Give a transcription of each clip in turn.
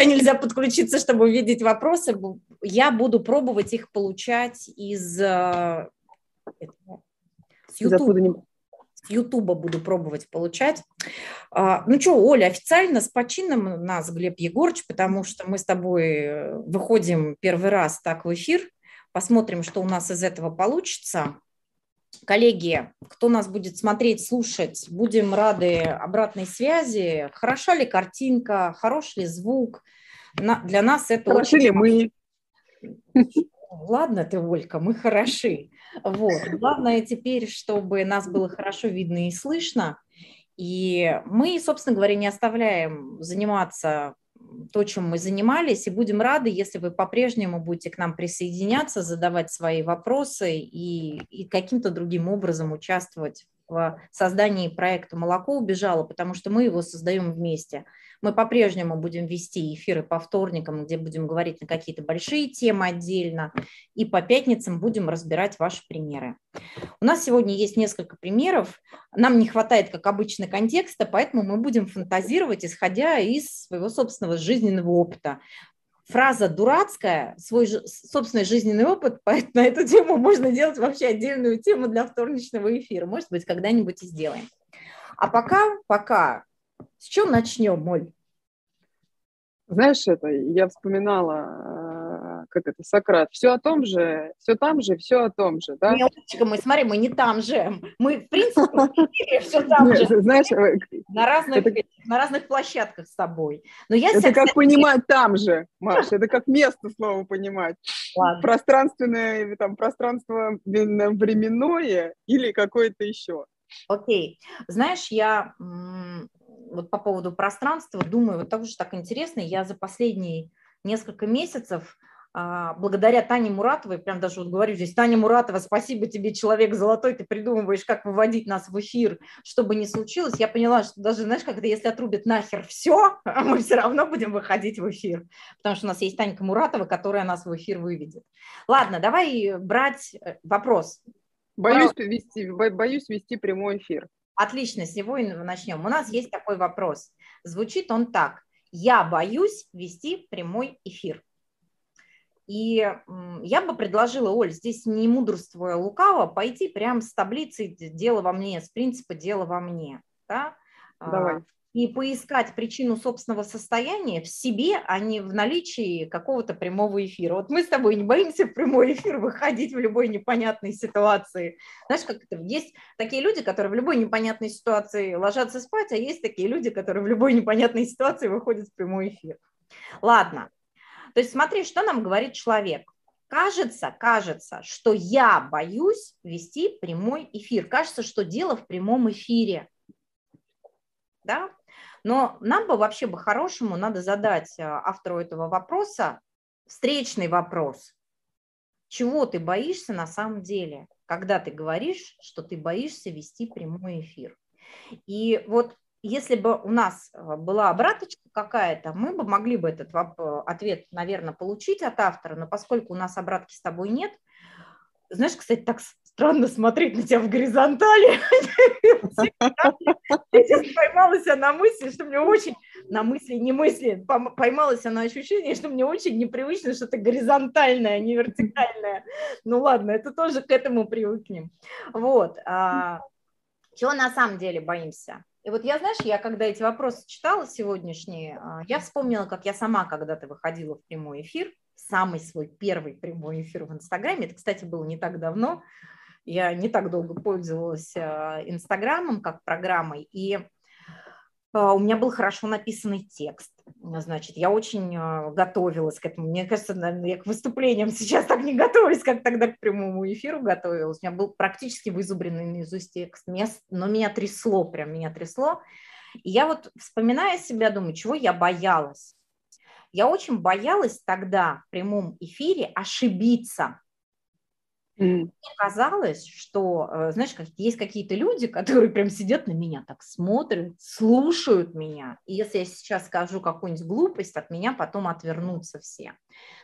никуда нельзя подключиться, чтобы увидеть вопросы. Я буду пробовать их получать из э, с YouTube. С Ютуба буду пробовать получать. А, ну что, Оля, официально с почином нас Глеб Егорович, потому что мы с тобой э, выходим первый раз так в эфир. Посмотрим, что у нас из этого получится. Коллеги, кто нас будет смотреть, слушать, будем рады обратной связи. Хороша ли картинка, хорош ли звук? На, для нас это Хороши очень... ли мы? Ладно ты, Олька, мы хороши. Вот. Главное теперь, чтобы нас было хорошо видно и слышно. И мы, собственно говоря, не оставляем заниматься то, чем мы занимались, и будем рады, если вы по-прежнему будете к нам присоединяться, задавать свои вопросы и, и каким-то другим образом участвовать в создании проекта «Молоко убежало», потому что мы его создаем вместе – мы по-прежнему будем вести эфиры по вторникам, где будем говорить на какие-то большие темы отдельно, и по пятницам будем разбирать ваши примеры. У нас сегодня есть несколько примеров. Нам не хватает, как обычно, контекста, поэтому мы будем фантазировать, исходя из своего собственного жизненного опыта фраза дурацкая, свой собственный жизненный опыт, поэтому на эту тему можно делать вообще отдельную тему для вторничного эфира. Может быть, когда-нибудь и сделаем. А пока, пока с чем начнем, Моль? Знаешь, это я вспоминала, как это, Сократ, все о том же, все там же, все о том же, да? Милочка, мы, смотри, мы не там же, мы, в принципе, все там же. Знаешь, э, на разных, на разных площадках с тобой. Но я это как понимать там же, Маша, это как место слово понимать. Пространственное, там, пространство временное или какое-то еще. Окей. Знаешь, я вот по поводу пространства думаю, вот тоже так интересно, я за последние несколько месяцев благодаря Тане Муратовой, прям даже вот говорю здесь, Таня Муратова, спасибо тебе, человек золотой, ты придумываешь, как выводить нас в эфир, чтобы не случилось. Я поняла, что даже, знаешь, когда если отрубят нахер все, мы все равно будем выходить в эфир, потому что у нас есть Танька Муратова, которая нас в эфир выведет. Ладно, давай брать э, вопрос. Боюсь, Про... вести, боюсь вести прямой эфир. Отлично, с него и начнем. У нас есть такой вопрос. Звучит он так. Я боюсь вести прямой эфир. И я бы предложила, Оль, здесь не мудрствуя лукаво, пойти прямо с таблицы «дело во мне», с принципа «дело во мне». Да? Давай и поискать причину собственного состояния в себе, а не в наличии какого-то прямого эфира. Вот мы с тобой не боимся в прямой эфир выходить в любой непонятной ситуации. Знаешь, как это? Есть такие люди, которые в любой непонятной ситуации ложатся спать, а есть такие люди, которые в любой непонятной ситуации выходят в прямой эфир. Ладно. То есть смотри, что нам говорит человек. Кажется, кажется, что я боюсь вести прямой эфир. Кажется, что дело в прямом эфире. Да? Но нам бы вообще бы хорошему надо задать э, автору этого вопроса встречный вопрос. Чего ты боишься на самом деле, когда ты говоришь, что ты боишься вести прямой эфир? И вот если бы у нас э, была обраточка какая-то, мы бы могли бы этот ответ, наверное, получить от автора, но поскольку у нас обратки с тобой нет, знаешь, кстати, так странно смотреть на тебя в горизонтали. Я сейчас поймалась на мысли, что мне очень, на мысли, не мысли, поймалась на ощущение, что мне очень непривычно что-то горизонтальное, а не вертикальное. Ну ладно, это тоже к этому привыкнем. Вот. А, чего на самом деле боимся? И вот я, знаешь, я когда эти вопросы читала сегодняшние, а, я вспомнила, как я сама когда-то выходила в прямой эфир, самый свой первый прямой эфир в Инстаграме. Это, кстати, было не так давно. Я не так долго пользовалась а, Инстаграмом как программой, и у меня был хорошо написанный текст. Значит, я очень а, готовилась к этому. Мне кажется, я к выступлениям сейчас так не готовилась, как тогда к прямому эфиру готовилась. У меня был практически вызубренный наизусть текст, но меня трясло, прям меня трясло. И я вот, вспоминая себя, думаю, чего я боялась. Я очень боялась тогда в прямом эфире ошибиться. Мне казалось, что, э, знаешь, как, есть какие-то люди, которые прям сидят на меня, так смотрят, слушают меня. И если я сейчас скажу какую-нибудь глупость, от меня потом отвернутся все.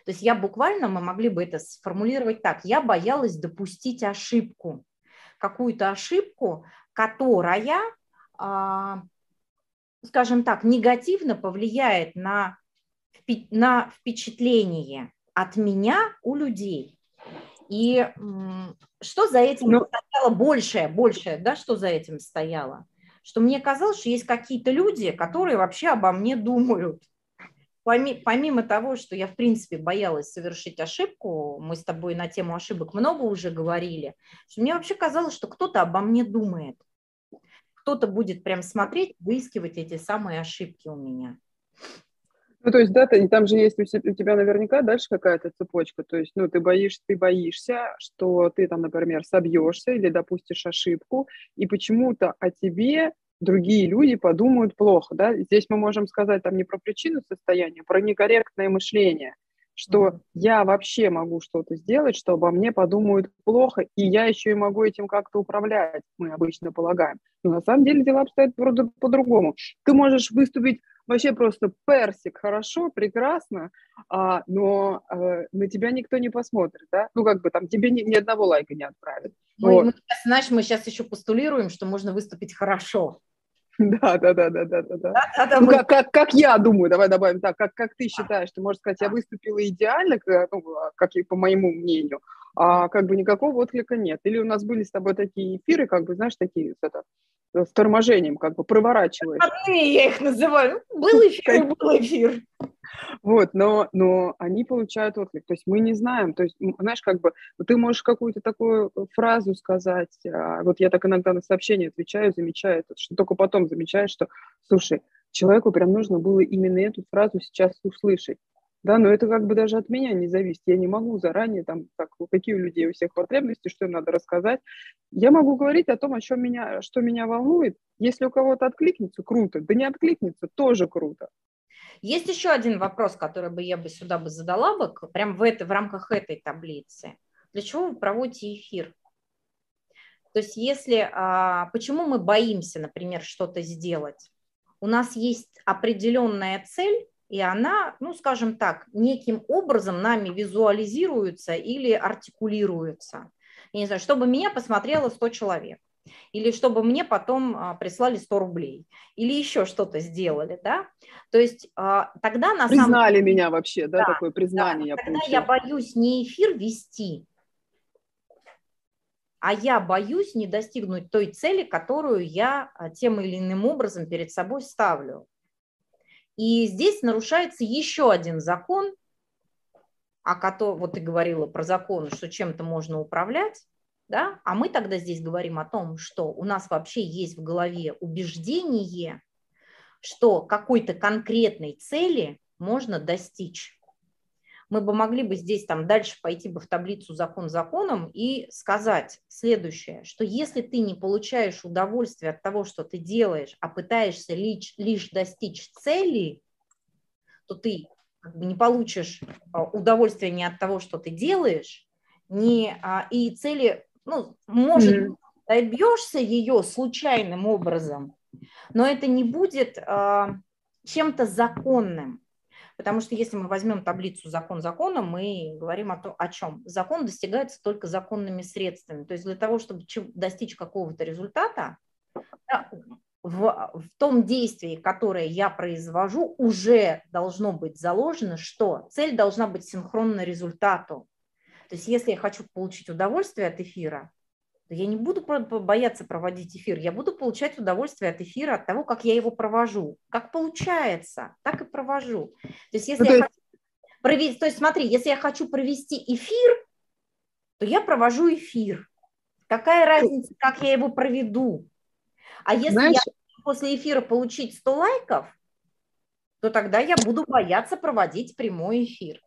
То есть я буквально, мы могли бы это сформулировать так, я боялась допустить ошибку, какую-то ошибку, которая, а, скажем так, негативно повлияет на на впечатление от меня у людей. И что за этим ну, стояло большее, большее, да, что за этим стояло? Что мне казалось, что есть какие-то люди, которые вообще обо мне думают. Помимо того, что я, в принципе, боялась совершить ошибку, мы с тобой на тему ошибок много уже говорили, что мне вообще казалось, что кто-то обо мне думает. Кто-то будет прям смотреть, выискивать эти самые ошибки у меня. Ну, то есть, да, ты, там же есть у тебя наверняка дальше какая-то цепочка. То есть, ну, ты боишься, ты боишься, что ты там, например, собьешься или допустишь ошибку, и почему-то о тебе другие люди подумают плохо, да. Здесь мы можем сказать там не про причину состояния, а про некорректное мышление, что mm-hmm. я вообще могу что-то сделать, что обо мне подумают плохо, и я еще и могу этим как-то управлять, мы обычно полагаем. Но на самом деле дела обстоят по-другому. Ты можешь выступить вообще просто персик, хорошо, прекрасно, а, но а, на тебя никто не посмотрит, да? Ну, как бы там тебе ни, ни одного лайка не отправят. Мы, вот. мы, знаешь, мы сейчас еще постулируем, что можно выступить хорошо. Да, да, да, да, да, да. да. да, да ну, мы... как, как, как я думаю, давай добавим так, как, как ты считаешь, ты можешь сказать, я выступила идеально, ну, как и по моему мнению, а как бы никакого отклика нет. Или у нас были с тобой такие эфиры, как бы, знаешь, такие это, с торможением, как бы проворачиваешь. Родные я их называю. Был эфир, был эфир. Вот, но, но они получают отклик. То есть мы не знаем. То есть, знаешь, как бы ты можешь какую-то такую фразу сказать. А, вот я так иногда на сообщения отвечаю, замечаю это, что только потом замечаешь, что, слушай, человеку прям нужно было именно эту фразу сейчас услышать. Да, но это как бы даже от меня не зависит. Я не могу заранее, там, как, какие у людей у всех потребности, что им надо рассказать. Я могу говорить о том, о чем меня, что меня волнует. Если у кого-то откликнется, круто. Да не откликнется, тоже круто. Есть еще один вопрос, который бы я бы сюда бы задала бы, прям в, это, в рамках этой таблицы. Для чего вы проводите эфир? То есть если, а, почему мы боимся, например, что-то сделать? У нас есть определенная цель, и она, ну, скажем так, неким образом нами визуализируется или артикулируется. Я не знаю, чтобы меня посмотрело 100 человек, или чтобы мне потом а, прислали 100 рублей, или еще что-то сделали, да. То есть а, тогда на Признали самом деле... меня вообще, да, да такое признание да, я Тогда я боюсь не эфир вести, а я боюсь не достигнуть той цели, которую я а, тем или иным образом перед собой ставлю. И здесь нарушается еще один закон, о котором, вот ты говорила про закон, что чем-то можно управлять, да, а мы тогда здесь говорим о том, что у нас вообще есть в голове убеждение, что какой-то конкретной цели можно достичь мы бы могли бы здесь там дальше пойти бы в таблицу закон законом и сказать следующее, что если ты не получаешь удовольствие от того, что ты делаешь, а пытаешься лишь, лишь достичь цели, то ты как бы не получишь а, удовольствия ни от того, что ты делаешь, ни, а, и цели, ну, может, mm-hmm. добьешься ее случайным образом, но это не будет а, чем-то законным. Потому что если мы возьмем таблицу закон закона, мы говорим о, том, о чем? Закон достигается только законными средствами. То есть для того, чтобы достичь какого-то результата, в, в том действии, которое я произвожу, уже должно быть заложено, что цель должна быть синхронна результату. То есть если я хочу получить удовольствие от эфира, я не буду бояться проводить эфир, я буду получать удовольствие от эфира, от того, как я его провожу. Как получается, так и провожу. То есть если ну, я хочу провести, то есть смотри, если я хочу провести эфир, то я провожу эфир. Какая разница, как я его проведу? А если Знаешь... я после эфира получить 100 лайков, то тогда я буду бояться проводить прямой эфир.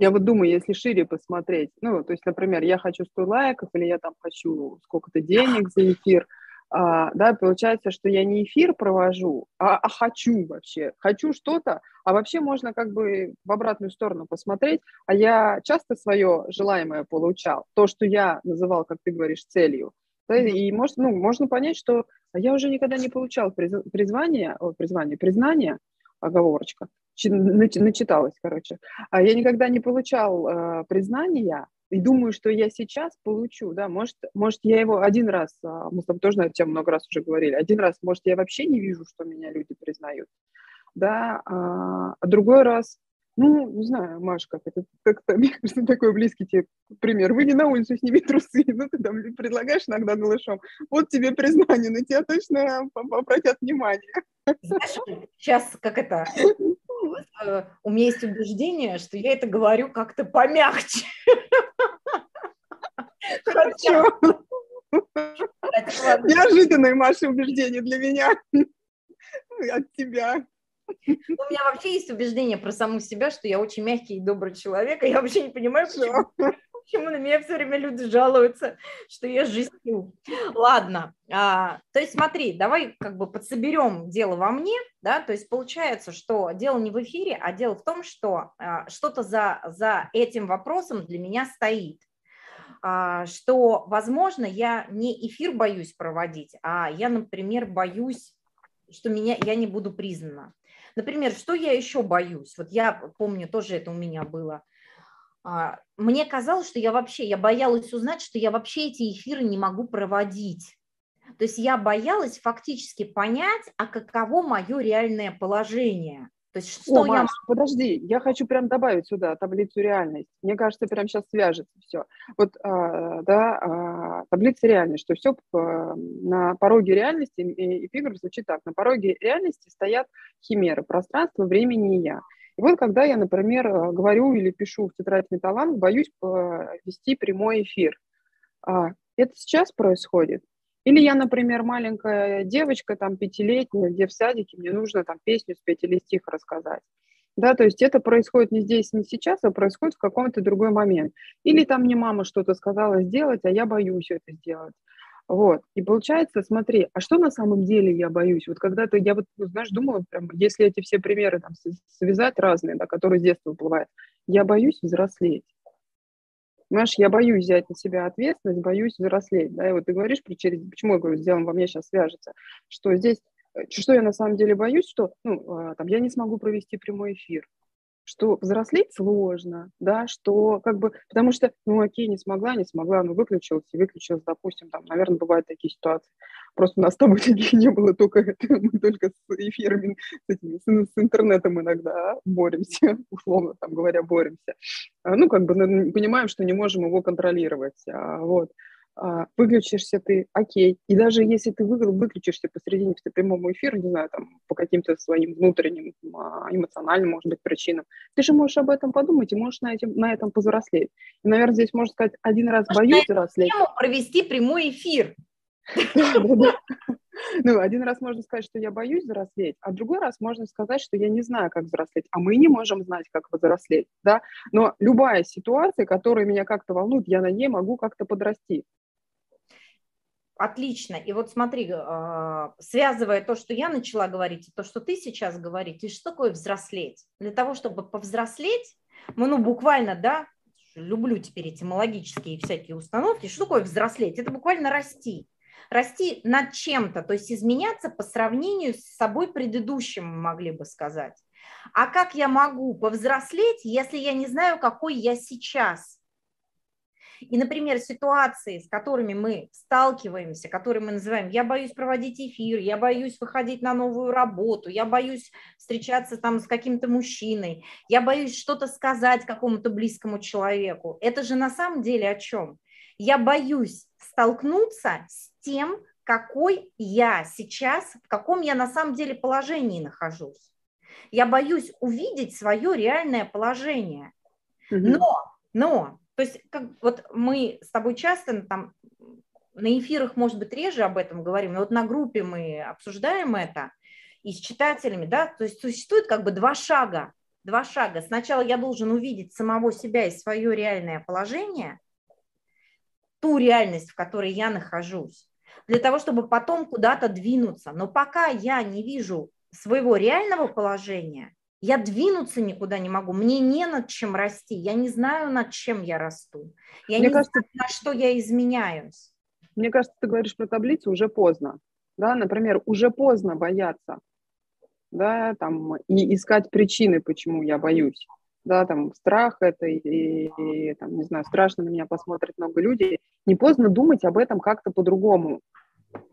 Я вот думаю, если шире посмотреть, ну, то есть, например, я хочу 100 лайков, или я там хочу сколько-то денег за эфир, а, да, получается, что я не эфир провожу, а, а хочу вообще, хочу что-то, а вообще можно как бы в обратную сторону посмотреть, а я часто свое желаемое получал, то, что я называл, как ты говоришь, целью, да, и может, ну, можно понять, что я уже никогда не получал призвания, призвание, признание, оговорочка, начиталась, короче. А я никогда не получал э, признания, и думаю, что я сейчас получу, да, может, может я его один раз, а, мы с тобой тоже на эту тему много раз уже говорили, один раз, может, я вообще не вижу, что меня люди признают, да, а, а другой раз ну, не знаю, Маш, как это как-то, мне кажется, такой близкий тебе пример. Выйди на улицу, сними трусы, ну, ты там предлагаешь иногда голышом. Вот тебе признание, на тебя точно обратят внимание. Знаешь, сейчас как это, э, у меня есть убеждение, что я это говорю как-то помягче. Хорошо. Неожиданное, Маша, убеждение для меня от тебя. У меня вообще есть убеждение про саму себя, что я очень мягкий и добрый человек, и я вообще не понимаю, почему, почему на меня все время люди жалуются, что я жизнью. Ладно, а, то есть смотри, давай как бы подсоберем дело во мне, да, то есть получается, что дело не в эфире, а дело в том, что а, что-то за, за этим вопросом для меня стоит а, что, возможно, я не эфир боюсь проводить, а я, например, боюсь, что меня, я не буду признана. Например, что я еще боюсь? Вот я помню, тоже это у меня было. А, мне казалось, что я вообще, я боялась узнать, что я вообще эти эфиры не могу проводить. То есть я боялась фактически понять, а каково мое реальное положение. То есть что О, я... Маш, подожди, я хочу прям добавить сюда таблицу реальность. Мне кажется, прям сейчас свяжется все. Вот, а, да, а, таблица реальность, что все а, на пороге реальности, фигура звучит так, на пороге реальности стоят химеры, пространство, времени и я. И вот когда я, например, а, говорю или пишу в тетрадь металланг, боюсь а, вести прямой эфир. А, это сейчас происходит? Или я, например, маленькая девочка, там, пятилетняя, где в садике мне нужно там песню спеть или стих рассказать. Да, то есть это происходит не здесь, не сейчас, а происходит в каком-то другой момент. Или там мне мама что-то сказала сделать, а я боюсь это сделать. Вот. И получается, смотри, а что на самом деле я боюсь? Вот когда-то я вот, ну, знаешь, думала, прям, если эти все примеры там связать разные, да, которые с детства выплывают, я боюсь взрослеть. Знаешь, я боюсь взять на себя ответственность, боюсь взрослеть. Да? И вот ты говоришь, почему я говорю, сделаем во мне сейчас свяжется, что здесь, э, что я на самом деле боюсь, что ну, а, там, я не смогу провести прямой эфир, что взрослеть сложно, да, что как бы, потому что, ну окей, не смогла, не смогла, ну выключилась и выключилась, допустим, там, наверное, бывают такие ситуации. Просто у нас с тобой таких не было, только мы только с эфирами, с, этими, с, с интернетом иногда боремся, условно там говоря, боремся. А, ну, как бы ну, понимаем, что не можем его контролировать, а, вот. А, выключишься ты, окей. И даже если ты выключишься посредине прямого эфира, не знаю, там, по каким-то своим внутренним а, эмоциональным, может быть, причинам, ты же можешь об этом подумать и можешь на, этим, на этом повзрослеть. И, наверное, здесь можно сказать, один раз Может, боюсь взрослеть. провести прямой эфир. Ну, один раз можно сказать, что я боюсь взрослеть, а другой раз можно сказать, что я не знаю, как взрослеть, а мы не можем знать, как взрослеть, да. Но любая ситуация, которая меня как-то волнует, я на ней могу как-то подрасти. Отлично. И вот смотри, а, связывая то, что я начала говорить, и то, что ты сейчас говорите, что такое взрослеть? Для того, чтобы повзрослеть, мы, ну, буквально, да, люблю теперь этимологические всякие установки, что такое взрослеть? Это буквально расти. Расти над чем-то, то есть изменяться по сравнению с собой предыдущим, могли бы сказать. А как я могу повзрослеть, если я не знаю, какой я сейчас? И, например, ситуации, с которыми мы сталкиваемся, которые мы называем «я боюсь проводить эфир», «я боюсь выходить на новую работу», «я боюсь встречаться там с каким-то мужчиной», «я боюсь что-то сказать какому-то близкому человеку». Это же на самом деле о чем? Я боюсь столкнуться с тем, какой я сейчас, в каком я на самом деле положении нахожусь. Я боюсь увидеть свое реальное положение. Но, но то есть как, вот мы с тобой часто там на эфирах, может быть, реже об этом говорим, но вот на группе мы обсуждаем это и с читателями, да, то есть существует как бы два шага, два шага. Сначала я должен увидеть самого себя и свое реальное положение, ту реальность, в которой я нахожусь, для того, чтобы потом куда-то двинуться. Но пока я не вижу своего реального положения, я двинуться никуда не могу, мне не над чем расти, я не знаю, над чем я расту, я мне не кажется, знаю, на что я изменяюсь. Мне кажется, ты говоришь про таблицу уже поздно, да, например, уже поздно бояться, да, там, и искать причины, почему я боюсь, да, там, страх это, и, и там, не знаю, страшно на меня посмотрят много людей, не поздно думать об этом как-то по-другому,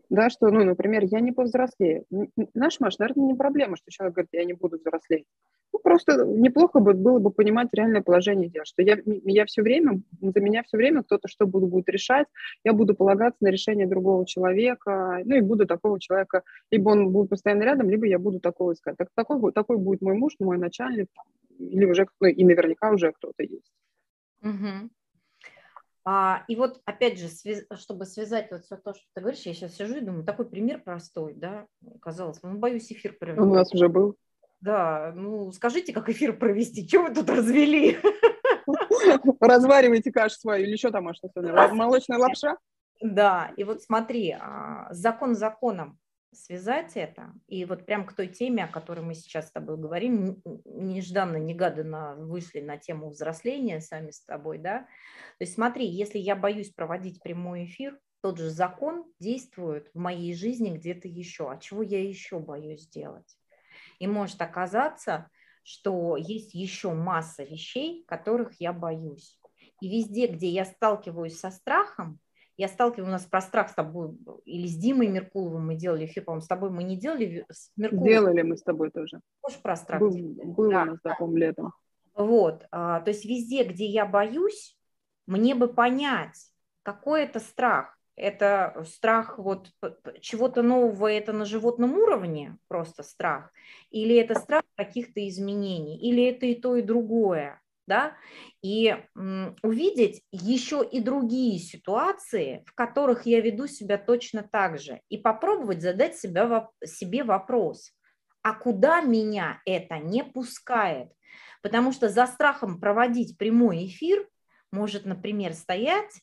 да, что, ну, например, я не повзрослею. Наш Маш, наверное, не проблема, что человек говорит, я не буду взрослеть. Ну, просто неплохо бы, было бы понимать реальное положение дел, что я, я все время, за меня все время кто-то что буду, будет решать, я буду полагаться на решение другого человека, ну и буду такого человека, либо он будет постоянно рядом, либо я буду такого искать. Так, такой, такой будет мой муж, мой начальник, или уже, ну, и наверняка уже кто-то есть. Угу. А, и вот, опять же, связ... чтобы связать вот все то, что ты говоришь, я сейчас сижу и думаю, такой пример простой, да, казалось бы, ну, боюсь эфир провести. У нас уже был. Да, ну, скажите, как эфир провести, что вы тут развели? Разваривайте кашу свою или что там, может, молочная лапша? Да, и вот смотри, а, закон законом, связать это. И вот прям к той теме, о которой мы сейчас с тобой говорим, нежданно-негаданно вышли на тему взросления сами с тобой, да. То есть смотри, если я боюсь проводить прямой эфир, тот же закон действует в моей жизни где-то еще. А чего я еще боюсь делать? И может оказаться, что есть еще масса вещей, которых я боюсь. И везде, где я сталкиваюсь со страхом, я сталкиваюсь, у нас про страх с тобой, или с Димой Меркуловым мы делали эфир, по-моему, с тобой мы не делали? С Меркуловым. Делали мы с тобой тоже. Тоже про страх. Был, был да. у нас, по летом. Вот, а, то есть везде, где я боюсь, мне бы понять, какой это страх. Это страх вот чего-то нового, это на животном уровне просто страх, или это страх каких-то изменений, или это и то, и другое да, и увидеть еще и другие ситуации, в которых я веду себя точно так же, и попробовать задать себя, себе вопрос, а куда меня это не пускает? Потому что за страхом проводить прямой эфир может, например, стоять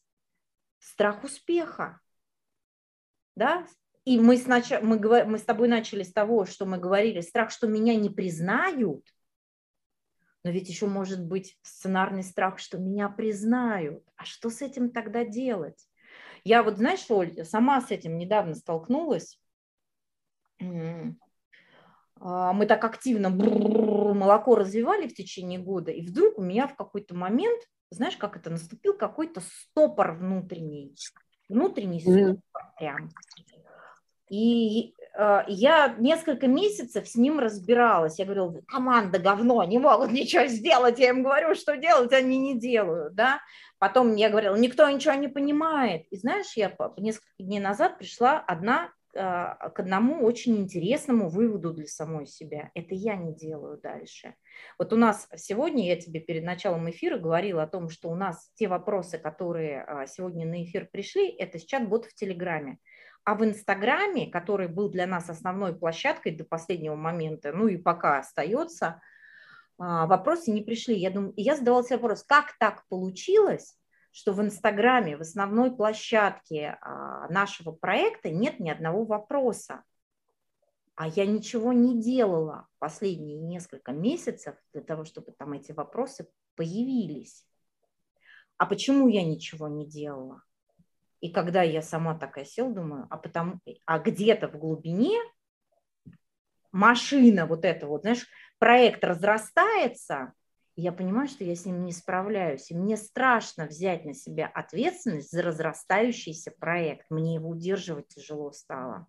страх успеха. Да? И мы, сначала, мы, мы с тобой начали с того, что мы говорили, страх, что меня не признают, но ведь еще может быть сценарный страх, что меня признают. А что с этим тогда делать? Я вот, знаешь, Оль, сама с этим недавно столкнулась. А, мы так активно молоко развивали в течение года, и вдруг у меня в какой-то момент, знаешь, как это, наступил какой-то стопор внутренний. Внутренний стопор прям. И я несколько месяцев с ним разбиралась. Я говорила, команда говно, не могут ничего сделать. Я им говорю, что делать, они не делают. Да? Потом я говорила, никто ничего не понимает. И знаешь, я несколько дней назад пришла одна э, к одному очень интересному выводу для самой себя. Это я не делаю дальше. Вот у нас сегодня, я тебе перед началом эфира говорила о том, что у нас те вопросы, которые э, сегодня на эфир пришли, это с чат-бот в Телеграме. А в Инстаграме, который был для нас основной площадкой до последнего момента, ну и пока остается, а, вопросы не пришли. Я, думаю, я задавала себе вопрос, как так получилось, что в Инстаграме, в основной площадке а, нашего проекта нет ни одного вопроса. А я ничего не делала последние несколько месяцев для того, чтобы там эти вопросы появились. А почему я ничего не делала? И когда я сама такая сел, думаю, а, потому, а где-то в глубине машина вот эта вот, знаешь, проект разрастается, и я понимаю, что я с ним не справляюсь. И мне страшно взять на себя ответственность за разрастающийся проект. Мне его удерживать тяжело стало.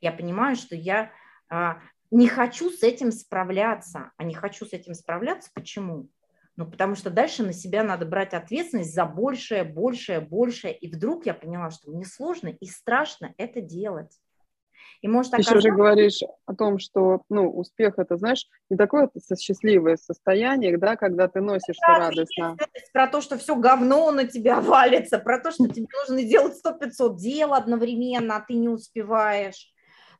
Я понимаю, что я а, не хочу с этим справляться. А не хочу с этим справляться почему? Ну, потому что дальше на себя надо брать ответственность за большее, большее, большее. И вдруг я поняла, что мне сложно и страшно это делать. И может Ты оказаться... еще же говоришь о том, что ну, успех это, знаешь, не такое счастливое состояние, да, когда ты носишь да, радостно. Про то, что все говно на тебя валится, про то, что тебе нужно делать сто пятьсот дел одновременно, а ты не успеваешь.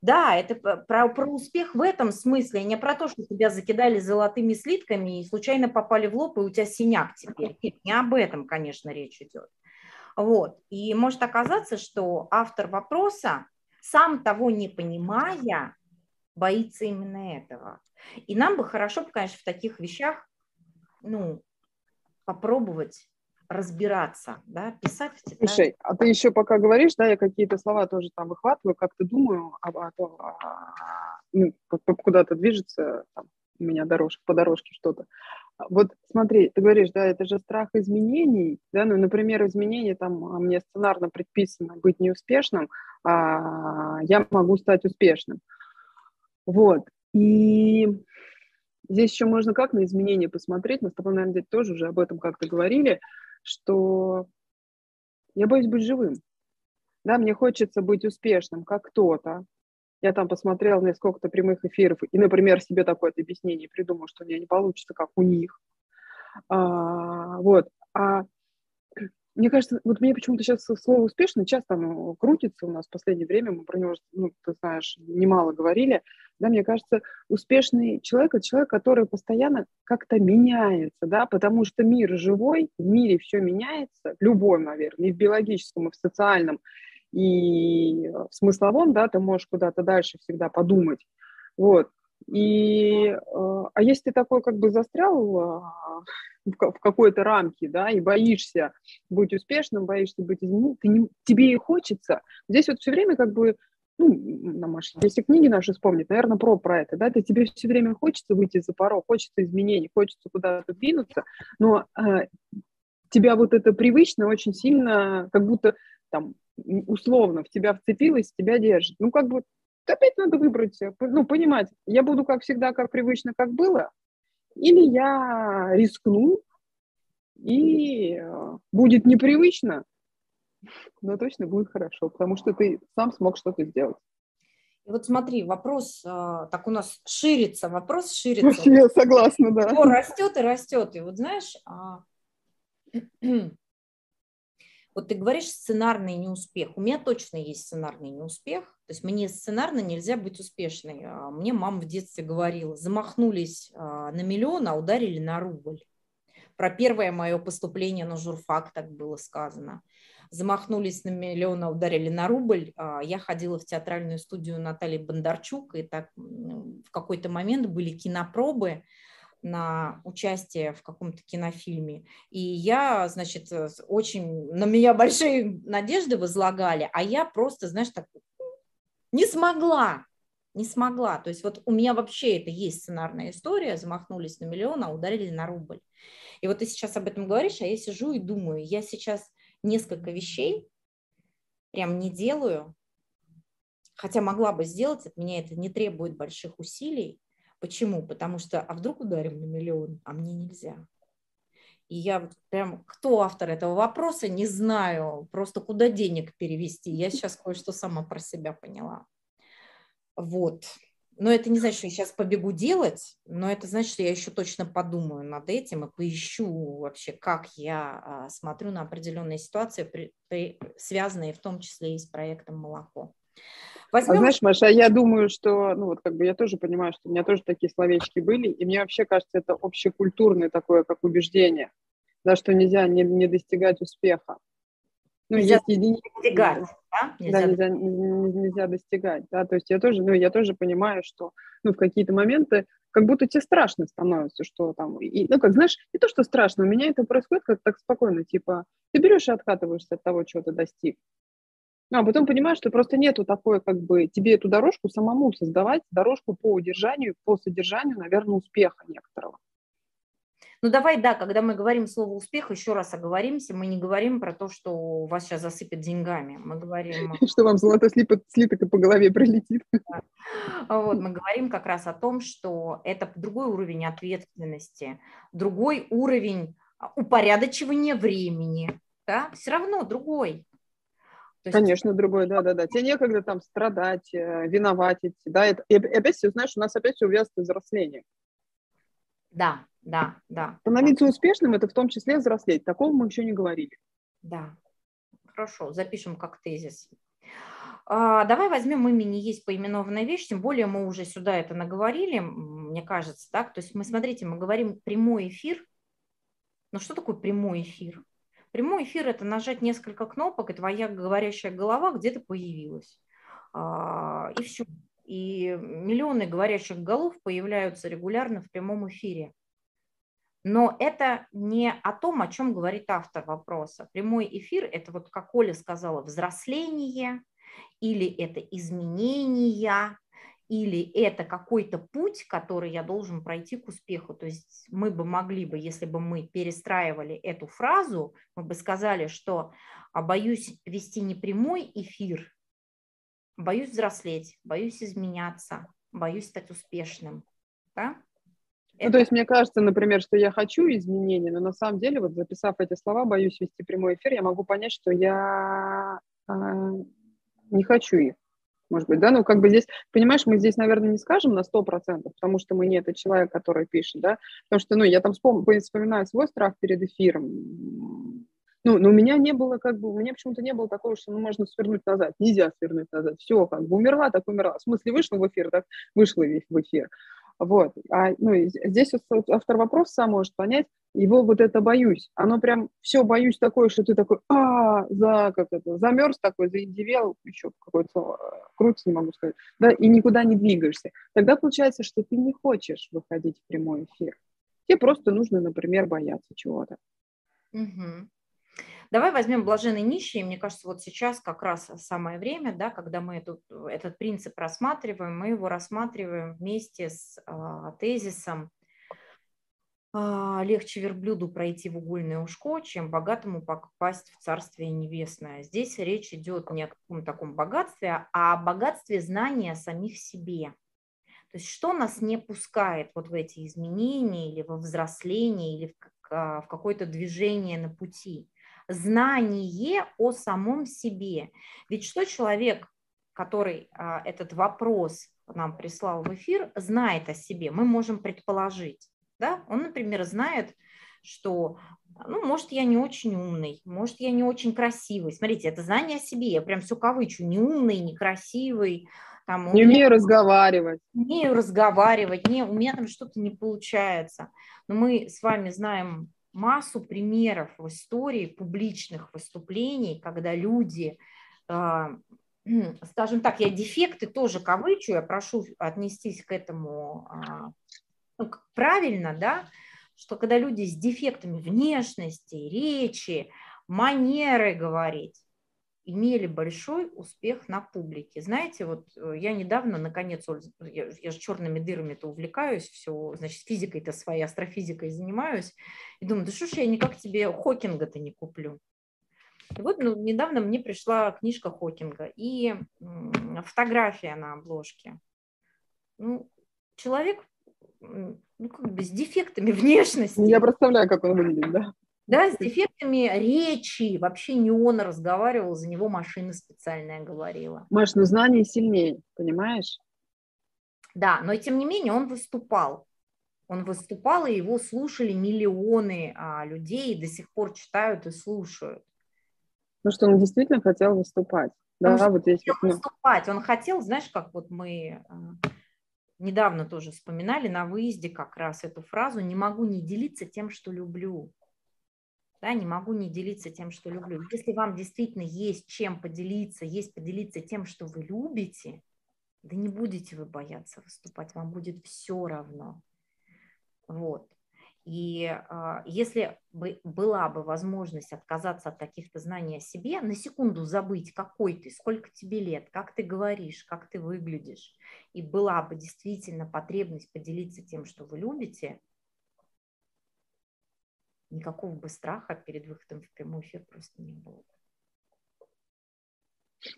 Да, это про, про успех в этом смысле, не про то, что тебя закидали золотыми слитками и случайно попали в лоб, и у тебя синяк теперь. Нет, не об этом, конечно, речь идет. Вот. И может оказаться, что автор вопроса, сам того не понимая, боится именно этого. И нам бы хорошо, конечно, в таких вещах ну, попробовать разбираться, да, писать. Слушай, а ты еще пока говоришь, да, я какие-то слова тоже там выхватываю, как-то думаю о, о том, ну, куда-то движется там, у меня дорожка, по дорожке что-то. Вот смотри, ты говоришь, да, это же страх изменений, да, ну, например, изменения, там, а мне сценарно предписано быть неуспешным, а я могу стать успешным. Вот, и здесь еще можно как на изменения посмотреть, мы с тобой, наверное, тоже уже об этом как-то говорили, что я боюсь быть живым, да, мне хочется быть успешным, как кто-то, я там посмотрела на сколько-то прямых эфиров и, например, себе такое объяснение придумал, что у меня не получится, как у них. А, вот. А мне кажется, вот мне почему-то сейчас слово «успешно» часто оно крутится у нас в последнее время, мы про него, ну, ты знаешь, немало говорили, да, мне кажется, успешный человек – это человек, который постоянно как-то меняется, да, потому что мир живой, в мире все меняется, в любом, наверное, и в биологическом, и в социальном, и в смысловом, да, ты можешь куда-то дальше всегда подумать, вот. И, э, а если ты такой как бы застрял а, в какой-то рамке, да, и боишься быть успешным, боишься быть измененным, не, тебе и хочется. Здесь вот все время как бы, ну, на Маша, если книги наши вспомнить, наверное, про, про это, да, то тебе все время хочется выйти за порог, хочется изменений, хочется куда-то двинуться, но э, тебя вот это привычно очень сильно, как будто там условно в тебя вцепилась, тебя держит. Ну, как бы опять надо выбрать, э, ну, понимать, я буду как всегда, как привычно, как было, или я рискну, и э, будет непривычно, но точно будет хорошо, потому что ты сам смог что-то сделать. И вот смотри, вопрос, э, так у нас ширится, вопрос ширится. Я согласна, да. Растет и растет. И вот знаешь, а, Вот ты говоришь сценарный неуспех. У меня точно есть сценарный неуспех. То есть мне сценарно нельзя быть успешной. А, мне мама в детстве говорила, замахнулись а, на миллион, а ударили на рубль. Про первое мое поступление на журфак так было сказано. Замахнулись на миллион, а ударили на рубль. А, я ходила в театральную студию Натальи Бондарчук, и так в какой-то момент были кинопробы, на участие в каком-то кинофильме. И я, значит, э, очень, на меня большие надежды возлагали, а я просто, знаешь, так не смогла, не смогла. То есть вот у меня вообще это есть сценарная история, замахнулись на миллион, а ударили на рубль. И вот ты сейчас об этом говоришь, а я сижу и думаю, я сейчас несколько вещей прям не делаю, хотя могла бы сделать, от меня это не требует больших усилий, Почему? Потому что, а вдруг ударим на миллион, а мне нельзя. И я вот прям, кто автор этого вопроса, не знаю, просто куда денег перевести. Я сейчас кое-что сама про себя поняла. Вот. Но это не значит, что я сейчас побегу делать, но это значит, что я еще точно подумаю над этим и поищу вообще, как я а, смотрю на определенные ситуации, связанные в том числе и с проектом «Молоко». Возьмем... А знаешь, Маша, я думаю, что, ну вот как бы я тоже понимаю, что у меня тоже такие словечки были, и мне вообще кажется, это общекультурное такое, как убеждение, да, что нельзя не, не достигать успеха. Ну, нельзя есть единицы. Достигать, да? Нельзя, да, нельзя, нельзя достигать, да, то есть я тоже, ну, я тоже понимаю, что, ну, в какие-то моменты как будто тебе страшно становится, что там, и, ну, как, знаешь, не то, что страшно, у меня это происходит как так спокойно, типа, ты берешь и откатываешься от того, чего ты достиг, а потом понимаешь, что просто нету такой, как бы, тебе эту дорожку самому создавать, дорожку по удержанию, по содержанию, наверное, успеха некоторого. Ну давай, да, когда мы говорим слово успех, еще раз оговоримся, мы не говорим про то, что вас сейчас засыпят деньгами, мы говорим... Что вам золотой слиток, слиток по голове прилетит. Вот, мы говорим как раз о том, что это другой уровень ответственности, другой уровень упорядочивания времени, да, все равно другой. Есть... Конечно, другой, да-да-да. Тебе некогда там страдать, э, виноватить, да, это, и опять все, знаешь, у нас опять все увязано с взрослением. Да, да, да. Становиться да. успешным – это в том числе взрослеть. Такого мы еще не говорили. Да, хорошо, запишем как тезис. А, давай возьмем имени есть поименованная вещь, тем более мы уже сюда это наговорили, мне кажется, так? То есть мы, смотрите, мы говорим прямой эфир. Но что такое прямой эфир? Прямой эфир – это нажать несколько кнопок, и твоя говорящая голова где-то появилась. А, и все. И миллионы говорящих голов появляются регулярно в прямом эфире. Но это не о том, о чем говорит автор вопроса. Прямой эфир – это вот, как Оля сказала, взросление, или это изменения, или это какой-то путь, который я должен пройти к успеху. То есть мы бы могли бы, если бы мы перестраивали эту фразу, мы бы сказали, что а боюсь вести не прямой эфир, боюсь взрослеть, боюсь изменяться, боюсь стать успешным. Да? Ну, то есть мне кажется, например, что я хочу изменений, но на самом деле, вот записав эти слова, боюсь вести прямой эфир, я могу понять, что я э, не хочу их может быть, да, ну, как бы здесь, понимаешь, мы здесь, наверное, не скажем на 100%, потому что мы не этот человек, который пишет, да, потому что, ну, я там вспом... вспоминаю свой страх перед эфиром, ну, но у меня не было, как бы, у меня почему-то не было такого, что ну, можно свернуть назад, нельзя свернуть назад, все, как бы, умерла, так умерла, в смысле, вышла в эфир, так вышла в эфир, вот. А, ну, здесь вот автор вопроса может понять, его вот это боюсь. Оно прям все боюсь такое, что ты такой, а, за, как это, замерз такой, заиндивел, еще какое-то крутится, не могу сказать, да, и никуда не двигаешься. Тогда получается, что ты не хочешь выходить в прямой эфир. Тебе просто нужно, например, бояться чего-то. Угу. Давай возьмем блаженные нищие. Мне кажется, вот сейчас как раз самое время, да, когда мы этот, этот принцип рассматриваем, мы его рассматриваем вместе с а, тезисом а, легче верблюду пройти в угольное ушко, чем богатому попасть в Царствие Небесное. Здесь речь идет не о каком таком богатстве, а о богатстве знания о самих себе. То есть что нас не пускает вот в эти изменения или во взросление, или в, а, в какое-то движение на пути знание о самом себе. Ведь что человек, который а, этот вопрос нам прислал в эфир, знает о себе, мы можем предположить. Да? Он, например, знает, что, ну, может, я не очень умный, может, я не очень красивый. Смотрите, это знание о себе, я прям все кавычу, не умный, не красивый. Там, не меня, умею разговаривать. Умею разговаривать, не, у меня там что-то не получается. Но мы с вами знаем массу примеров в истории публичных выступлений, когда люди, а, скажем так, я дефекты тоже кавычу, я прошу отнестись к этому а, ну, правильно, да, что когда люди с дефектами внешности, речи, манеры говорить, имели большой успех на публике. Знаете, вот э, я недавно, наконец, я, я же черными дырами-то увлекаюсь, все, значит, физикой-то своей, астрофизикой занимаюсь, и думаю, да что ж я никак тебе Хокинга-то не куплю. И вот ну, недавно мне пришла книжка Хокинга и фотография на обложке. Ну, человек ну, как бы с дефектами внешности. Я представляю, как он выглядит, да? Да, с дефектами речи. Вообще не он разговаривал, за него машина специальная говорила. Маш, ну знание сильнее, понимаешь? Да, но тем не менее он выступал. Он выступал, и его слушали миллионы а, людей, и до сих пор читают и слушают. Ну что, он действительно хотел выступать. Да, он вот ну... выступать. Он хотел, знаешь, как вот мы а, недавно тоже вспоминали на выезде как раз эту фразу «не могу не делиться тем, что люблю» да, не могу не делиться тем, что люблю. Если вам действительно есть чем поделиться, есть поделиться тем, что вы любите, да не будете вы бояться выступать, вам будет все равно. Вот. И э, если бы была бы возможность отказаться от каких-то знаний о себе, на секунду забыть, какой ты, сколько тебе лет, как ты говоришь, как ты выглядишь, и была бы действительно потребность поделиться тем, что вы любите, никакого бы страха перед выходом в прямой эфир просто не было.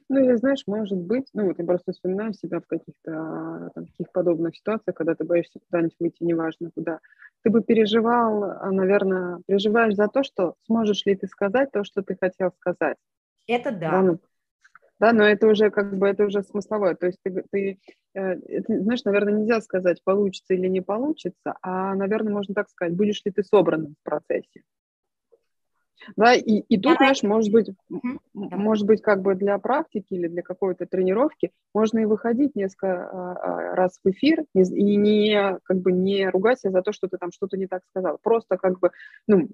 Ну, или знаешь, может быть, ну, вот я просто вспоминаю себя в каких-то там, таких подобных ситуациях, когда ты боишься куда-нибудь выйти, неважно куда. Ты бы переживал, а, наверное, переживаешь за то, что сможешь ли ты сказать то, что ты хотел сказать. Это да. да ну, да, но это уже как бы это уже смысловое. То есть ты, ты, э, ты знаешь, наверное, нельзя сказать, получится или не получится, а, наверное, можно так сказать, будешь ли ты собранным в процессе. Да, и, и тут, знаешь, может быть, может быть, как бы для практики или для какой-то тренировки можно и выходить несколько а, а, раз в эфир и не, как бы не ругать себя за то, что ты там что-то не так сказал. Просто как бы, ну,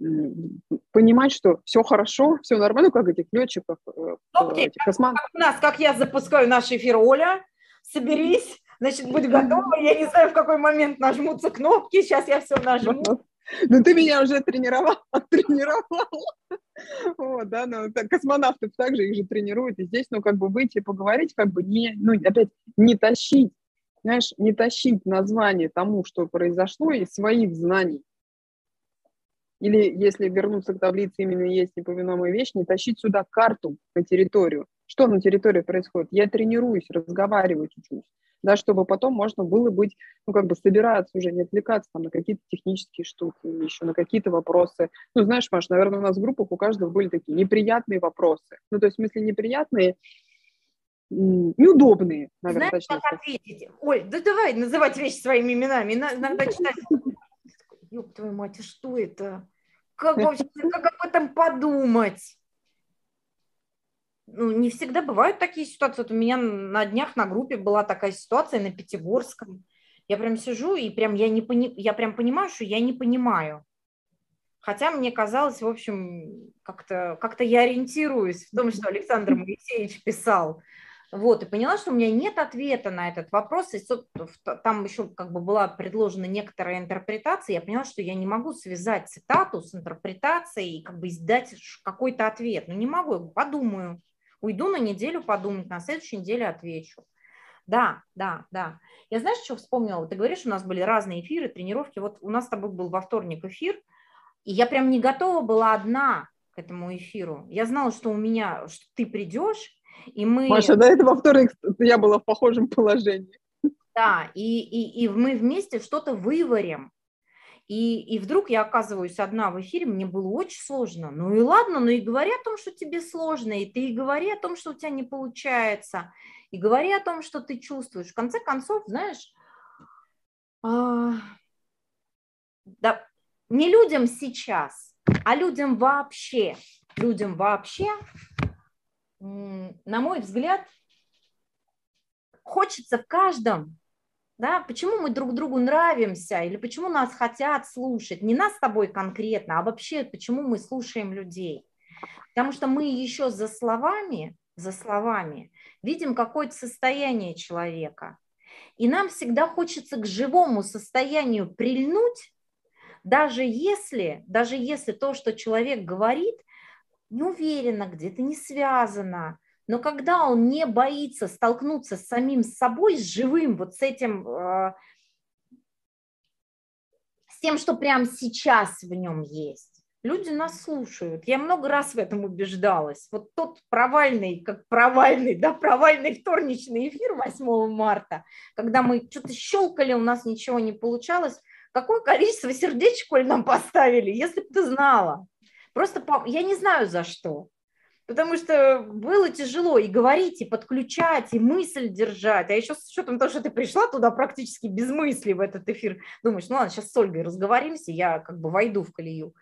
понимать, что все хорошо, все нормально, как этих летчиков, okay. Э, этих космонавтов. У нас, как я запускаю наш эфир, Оля, соберись, значит, будь готова. Я не знаю, в какой момент нажмутся кнопки. Сейчас я все нажму. Ну, ты меня уже тренировал, тренировал. Вот, да, ну, космонавтов также их же тренируют. И здесь, ну, как бы выйти и поговорить, как бы не, ну, опять, не тащить знаешь, не тащить название тому, что произошло, из своих знаний. Или, если вернуться к таблице именно есть неповиновая вещь, не тащить сюда карту на территорию. Что на территории происходит? Я тренируюсь, разговариваю чуть-чуть, да, чтобы потом можно было быть, ну, как бы собираться уже, не отвлекаться там на какие-то технические штуки еще на какие-то вопросы. Ну, знаешь, Маш, наверное, у нас в группах у каждого были такие неприятные вопросы. Ну, то есть, в смысле, неприятные, неудобные, наверное, Знаешь, точнее. как ответить? Оль, да давай называть вещи своими именами. Иногда читать. Ёб твою мать, а что это? Как вообще, как об этом подумать? Ну, не всегда бывают такие ситуации. Вот у меня на днях на группе была такая ситуация на Пятигорском. Я прям сижу и прям я не пони... я прям понимаю, что я не понимаю. Хотя мне казалось, в общем, как-то как я ориентируюсь в том, что Александр Моисеевич писал. Вот, и поняла, что у меня нет ответа на этот вопрос, и там еще как бы была предложена некоторая интерпретация, я поняла, что я не могу связать цитату с интерпретацией и как бы издать какой-то ответ. Ну, не могу, подумаю. Уйду на неделю подумать, на следующей неделе отвечу. Да, да, да. Я знаешь, что вспомнила? Ты говоришь, у нас были разные эфиры, тренировки. Вот у нас с тобой был во вторник эфир, и я прям не готова была одна к этому эфиру. Я знала, что у меня, что ты придешь, и мы... Маша, до этого вторник я была в похожем положении. Да, и, и, и мы вместе что-то выварим. И, и вдруг я оказываюсь одна в эфире, мне было очень сложно. Ну и ладно, ну и говори о том, что тебе сложно, и ты и говори о том, что у тебя не получается, и говори о том, что ты чувствуешь. В конце концов, знаешь, а, да, не людям сейчас, а людям вообще, людям вообще на мой взгляд, хочется в каждом, да, почему мы друг другу нравимся или почему нас хотят слушать, не нас с тобой конкретно, а вообще почему мы слушаем людей. Потому что мы еще за словами, за словами видим какое-то состояние человека. И нам всегда хочется к живому состоянию прильнуть, даже если, даже если то, что человек говорит – не уверенно, где-то не связано. Но когда он не боится столкнуться с самим собой, с живым, вот с этим, э, с тем, что прямо сейчас в нем есть, люди нас слушают. Я много раз в этом убеждалась. Вот тот провальный, как провальный, да, провальный вторничный эфир 8 марта, когда мы что-то щелкали, у нас ничего не получалось, какое количество сердечек, Коль, нам поставили, если бы ты знала. Просто я не знаю за что. Потому что было тяжело и говорить, и подключать, и мысль держать. А еще с учетом того, что ты пришла туда практически без мысли в этот эфир, думаешь, ну ладно, сейчас с Ольгой разговоримся, я как бы войду в колею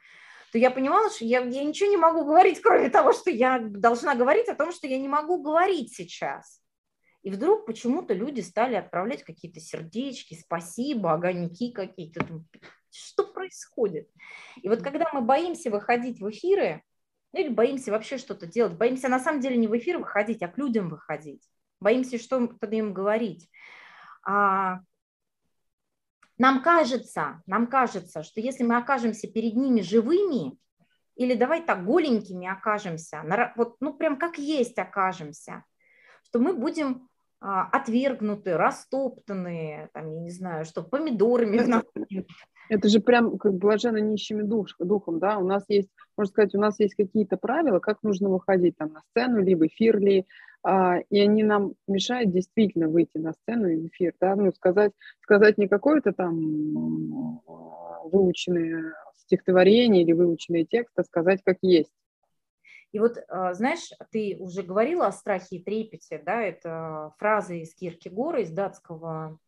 то я понимала, что я, я ничего не могу говорить, кроме того, что я должна говорить о том, что я не могу говорить сейчас. И вдруг почему-то люди стали отправлять какие-то сердечки, спасибо, огоньки какие-то что происходит? И вот когда мы боимся выходить в эфиры, ну или боимся вообще что-то делать, боимся на самом деле не в эфир выходить, а к людям выходить, боимся что-то им говорить. А, нам кажется, нам кажется, что если мы окажемся перед ними живыми, или давай так голенькими окажемся, вот, ну прям как есть окажемся, что мы будем а, отвергнуты, растоптанные, там, я не знаю, что помидорами нас это же прям как блаженно нищими душ, духом, да, у нас есть, можно сказать, у нас есть какие-то правила, как нужно выходить там на сцену, либо эфир ли, а, и они нам мешают действительно выйти на сцену и в эфир, да, ну, сказать, сказать не какое-то там выученное стихотворение или выученный текст, а сказать как есть. И вот, а, знаешь, ты уже говорила о страхе и трепете, да, это фраза из Киркегора, из датского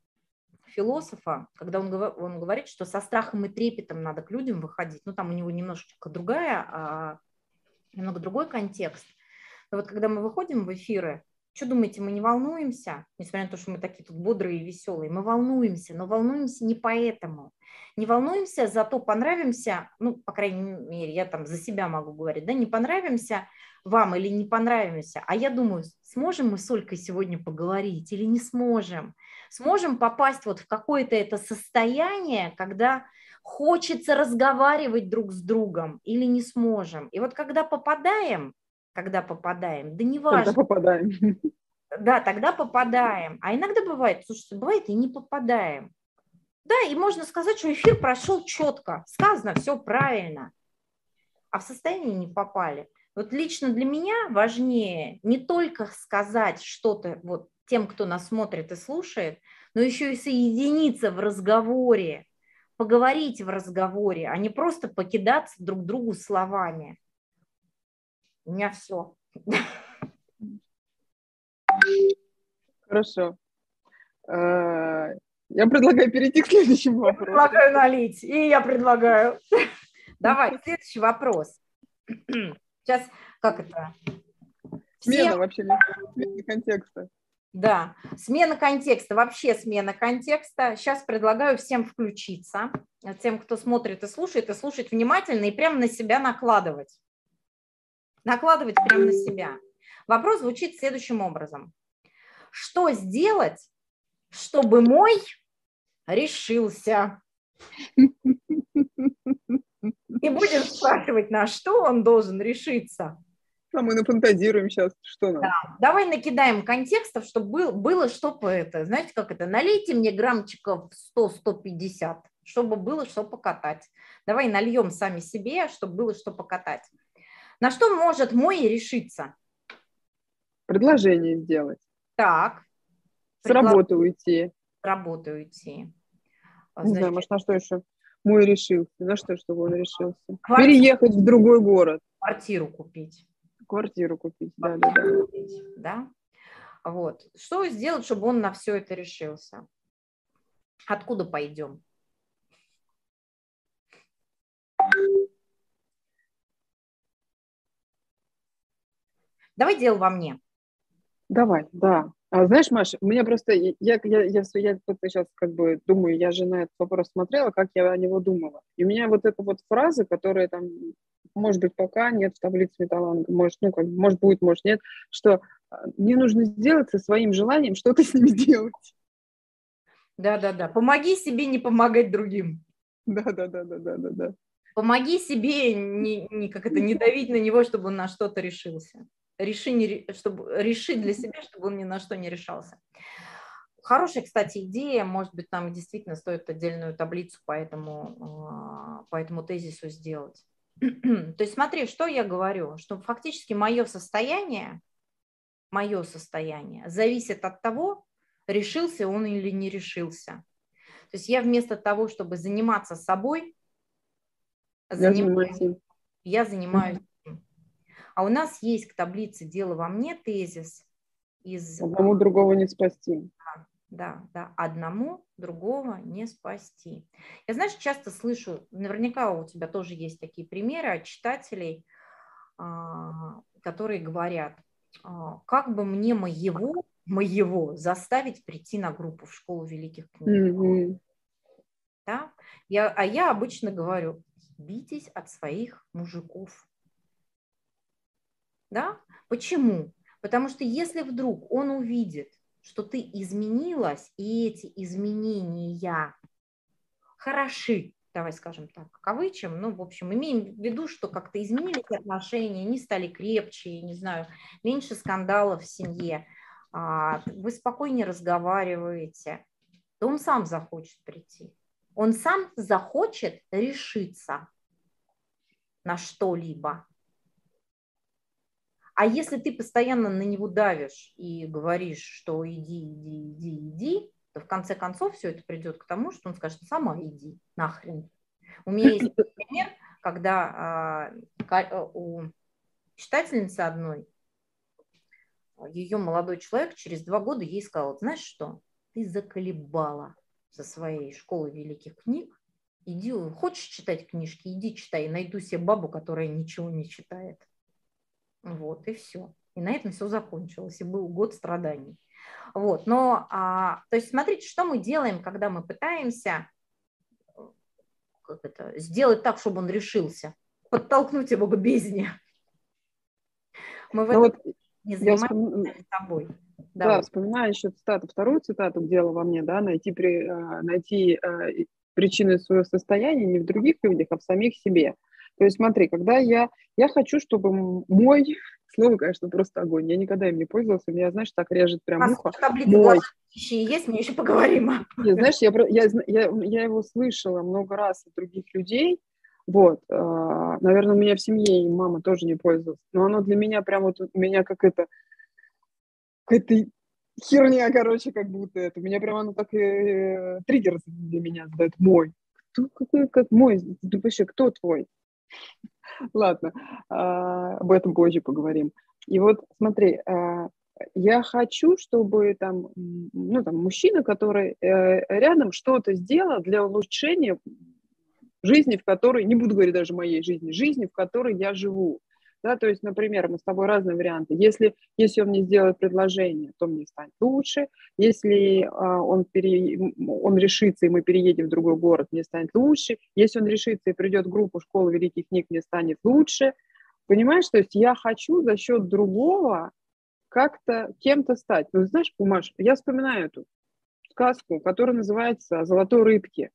философа, когда он, он говорит, что со страхом и трепетом надо к людям выходить, ну там у него немножечко другая, а, немного другой контекст. Но вот когда мы выходим в эфиры, что думаете, мы не волнуемся, несмотря на то, что мы такие тут бодрые и веселые, мы волнуемся, но волнуемся не поэтому. Не волнуемся, зато понравимся, ну, по крайней мере, я там за себя могу говорить, да, не понравимся вам или не понравимся, а я думаю, сможем мы с Олькой сегодня поговорить или не сможем, сможем попасть вот в какое-то это состояние, когда хочется разговаривать друг с другом или не сможем. И вот когда попадаем, когда попадаем, да не важно. Когда попадаем. Да, тогда попадаем. А иногда бывает, слушайте, бывает и не попадаем. Да, и можно сказать, что эфир прошел четко, сказано все правильно, а в состояние не попали. Вот лично для меня важнее не только сказать что-то вот тем, кто нас смотрит и слушает, но еще и соединиться в разговоре, поговорить в разговоре, а не просто покидаться друг другу словами. У меня все. Хорошо. Э, я предлагаю перейти к следующему вопросу. Я предлагаю налить, и я предлагаю. Давай, следующий вопрос. Сейчас, как это? Смена вообще, смена контекста. Да, смена контекста, вообще смена контекста. Сейчас предлагаю всем включиться, тем, кто смотрит и слушает, и слушать внимательно и прямо на себя накладывать. Накладывать прямо на себя. Вопрос звучит следующим образом. Что сделать, чтобы мой решился? И будем спрашивать, на что он должен решиться. А мы нафантазируем сейчас, что нам. Да. Давай накидаем контекстов, чтобы был, было, чтобы это, знаете, как это, налейте мне граммчиков 100-150, чтобы было что покатать. Давай нальем сами себе, чтобы было что покатать. На что может мой решиться? Предложение сделать. Так. С работы уйти. С работы уйти. Значит, Не знаю, может, на что еще? Мой решился. На что, чтобы он решился? Квартиру. Переехать в другой город. Квартиру купить. Квартиру купить, да, да, да. Купить, да. Вот. Что сделать, чтобы он на все это решился? Откуда пойдем? Давай дело во мне. Давай, да. А, знаешь, Маша, у меня просто, я, я, я, я, я сейчас как бы думаю, я же на этот вопрос смотрела, как я о него думала. И у меня вот эта вот фраза, которая там может быть, пока нет в таблице металланга, может, ну, как, может, будет, может, нет, что а, мне нужно сделать со своим желанием что-то с ним сделать. Да-да-да. Помоги себе не помогать другим. Да-да-да-да-да-да. Помоги себе не, не, как это, не давить на него, чтобы он на что-то решился. Реши, не, чтобы, реши для себя, чтобы он ни на что не решался. Хорошая, кстати, идея. Может быть, нам действительно стоит отдельную таблицу по этому, а, по этому тезису сделать. То есть смотри, что я говорю, что фактически мое состояние, мое состояние зависит от того, решился он или не решился. То есть я вместо того, чтобы заниматься собой, я занимаюсь, я занимаюсь А у нас есть к таблице «Дело во мне» тезис из... Одному другого не спасти. Да, да, одному другого не спасти. Я, знаешь, часто слышу, наверняка у тебя тоже есть такие примеры от читателей, а, которые говорят, а, как бы мне моего, моего заставить прийти на группу в школу великих книг. Mm-hmm. Да? Я, а я обычно говорю, битесь от своих мужиков. Да? Почему? Потому что если вдруг он увидит, что ты изменилась, и эти изменения хороши, давай скажем так, кавычем, ну, в общем, имеем в виду, что как-то изменились отношения, не стали крепче, не знаю, меньше скандалов в семье, а, вы спокойнее разговариваете, то он сам захочет прийти. Он сам захочет решиться на что-либо. А если ты постоянно на него давишь и говоришь, что иди, иди, иди, иди, то в конце концов все это придет к тому, что он скажет, сама иди, нахрен. У меня есть пример, когда а, у читательницы одной, ее молодой человек через два года ей сказал, знаешь что, ты заколебала со своей школы великих книг, иди, хочешь читать книжки, иди читай, найду себе бабу, которая ничего не читает. Вот, и все. И на этом все закончилось, и был год страданий. Вот, но, а, то есть смотрите, что мы делаем, когда мы пытаемся как это, сделать так, чтобы он решился, подтолкнуть его к бездне. Мы в ну этом вот не занимаемся вспом... собой. Да, да, вспоминаю еще цитату, вторую цитату «Дело во мне», да, найти, при, а, найти а, причины своего состояния не в других людях, а в самих себе. То есть смотри, когда я, я хочу, чтобы мой, слово, конечно, просто огонь, я никогда им не пользовалась, у меня, знаешь, так режет прям а ухо. Мой. есть, мы еще поговорим. Нет, знаешь, я, я, я, я его слышала много раз от других людей, вот, э, наверное, у меня в семье и мама тоже не пользовалась, но оно для меня прям вот, у меня как это, какая-то херня, короче, как будто это. У меня прям оно так э, триггер для меня задает. Мой. Кто, какой, как мой? Ты вообще, кто твой? Ладно, а, об этом позже поговорим. И вот смотри, а, я хочу, чтобы там, ну, там мужчина, который э, рядом что-то сделал для улучшения жизни, в которой, не буду говорить даже моей жизни, жизни, в которой я живу. Да, то есть, например, мы с тобой разные варианты. Если, если он мне сделает предложение, то мне станет лучше. Если а, он, пере, он решится, и мы переедем в другой город, мне станет лучше. Если он решится и придет в группу школы великих книг, мне станет лучше. Понимаешь, то есть я хочу за счет другого как-то кем-то стать. Ну, знаешь, Пумаш, я вспоминаю эту сказку, которая называется «Золотой рыбки»